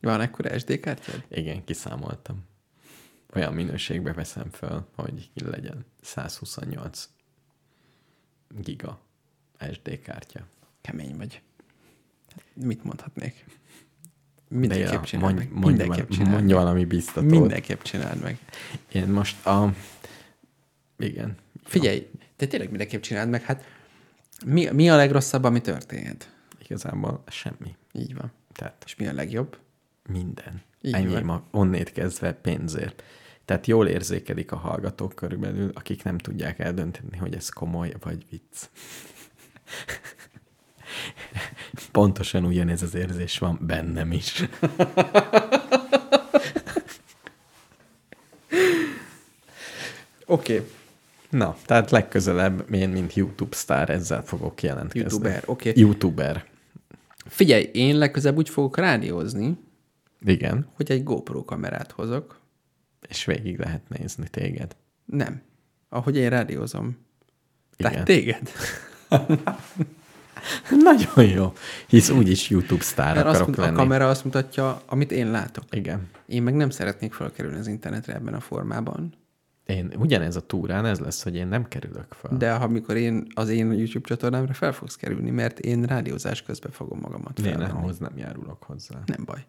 S3: Van ekkora SD kártyád?
S2: Igen, kiszámoltam. Olyan minőségbe veszem föl, hogy legyen 128 giga SD kártya.
S3: Kemény vagy. Mit mondhatnék? Mindenképp
S2: ja,
S3: csináld
S2: mondj,
S3: meg.
S2: mondj,
S3: Mindenképp csináld
S2: mondj valami biztatót.
S3: Mindenképp csináld meg.
S2: Én most a... Igen.
S3: Figyelj, te tényleg mindenképp csináld meg. Hát mi, mi a legrosszabb, ami történhet?
S2: Igazából semmi.
S3: Így van.
S2: Tehát
S3: És mi a legjobb?
S2: minden.
S3: Így
S2: Ennyi
S3: van.
S2: onnét kezdve pénzért. Tehát jól érzékelik a hallgatók körülbelül, akik nem tudják eldönteni, hogy ez komoly vagy vicc. Pontosan ugyanez az érzés van bennem is.
S3: Oké. Okay.
S2: Na, tehát legközelebb én, mint YouTube sztár, ezzel fogok jelentkezni.
S3: YouTuber, oké.
S2: YouTuber.
S3: Figyelj, én legközelebb úgy fogok rádiózni,
S2: Igen,
S3: hogy egy GoPro kamerát hozok.
S2: és végig lehet nézni téged.
S3: Nem. Ahogy én rádiózom. Tehát
S2: Igen.
S3: téged.
S2: Nagyon jó, hisz úgyis YouTube sztár
S3: Mert azt,
S2: akarok
S3: mut- a
S2: lenni.
S3: kamera azt mutatja, amit én látok.
S2: Igen.
S3: Én meg nem szeretnék felkerülni az internetre ebben a formában.
S2: Én ugyanez a túrán ez lesz, hogy én nem kerülök fel.
S3: De ha mikor én az én YouTube csatornámra fel fogsz kerülni, mert én rádiózás közben fogom magamat
S2: én
S3: felvenni.
S2: ahhoz nem járulok hozzá.
S3: Nem baj.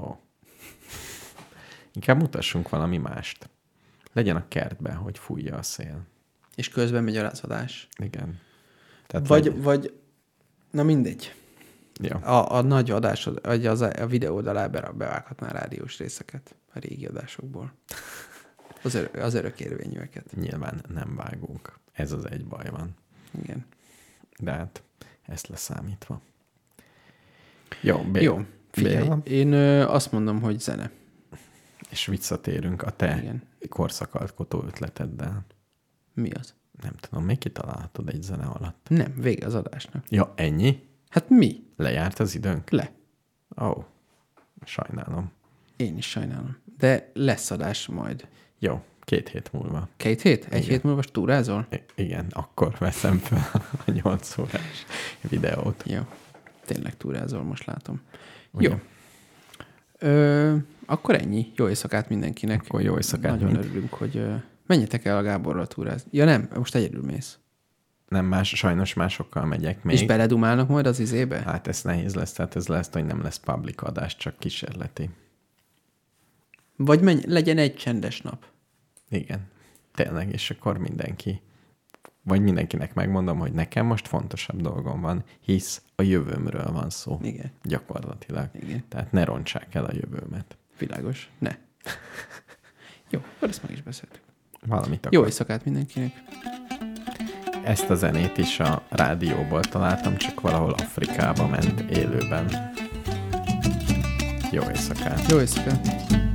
S2: Ó. Inkább mutassunk valami mást. Legyen a kertben, hogy fújja a szél.
S3: És közben megy a lázadás.
S2: Igen. Tehát
S3: Vagy,
S2: legy-
S3: vagy, na mindegy.
S2: Ja.
S3: A, a nagy adásod, vagy az a videód alá be- bevághatnál rádiós részeket a régi adásokból. Az, örök, az örökérvényűeket.
S2: Nyilván nem vágunk. Ez az egy baj van.
S3: Igen.
S2: De hát ezt leszámítva. Jó, B.
S3: Jó, figyelj,
S2: Béla.
S3: én ö, azt mondom, hogy zene.
S2: És visszatérünk a te
S3: Igen.
S2: korszakalkotó ötleteddel.
S3: Mi az?
S2: Nem tudom, még kitalálhatod egy zene alatt.
S3: Nem, vége az adásnak.
S2: Ja, ennyi?
S3: Hát mi?
S2: Lejárt az időnk?
S3: Le.
S2: Ó, oh, sajnálom.
S3: Én is sajnálom. De lesz adás majd.
S2: Jó, két hét múlva.
S3: Két hét? Egy
S2: Igen.
S3: hét múlva túrázol?
S2: I- igen, akkor veszem fel a 8 órás videót.
S3: Jó. Tényleg túrázol, most látom.
S2: Ugye?
S3: Jó. Ö, akkor ennyi. Jó éjszakát mindenkinek.
S2: Akkor jó éjszakát
S3: Nagyon
S2: mind-
S3: örülünk, hogy menjetek el a Gáborral túrázni. Ja nem, most egyedül mész.
S2: Nem más, sajnos másokkal megyek.
S3: Még? És beledumálnak majd az izébe?
S2: Hát ez nehéz lesz, tehát ez lesz, hogy nem lesz public adás, csak kísérleti.
S3: Vagy menj, legyen egy csendes nap.
S2: Igen, tényleg, és akkor mindenki, vagy mindenkinek megmondom, hogy nekem most fontosabb dolgom van, hisz a jövőmről van szó.
S3: Igen.
S2: Gyakorlatilag.
S3: Igen.
S2: Tehát ne rontsák el a jövőmet.
S3: Világos. Ne. Jó, akkor ezt meg is beszéltük.
S2: Valamit
S3: Jó
S2: akkor.
S3: éjszakát mindenkinek.
S2: Ezt a zenét is a rádióból találtam, csak valahol Afrikába ment élőben. Jó éjszakát!
S3: Jó éjszakát.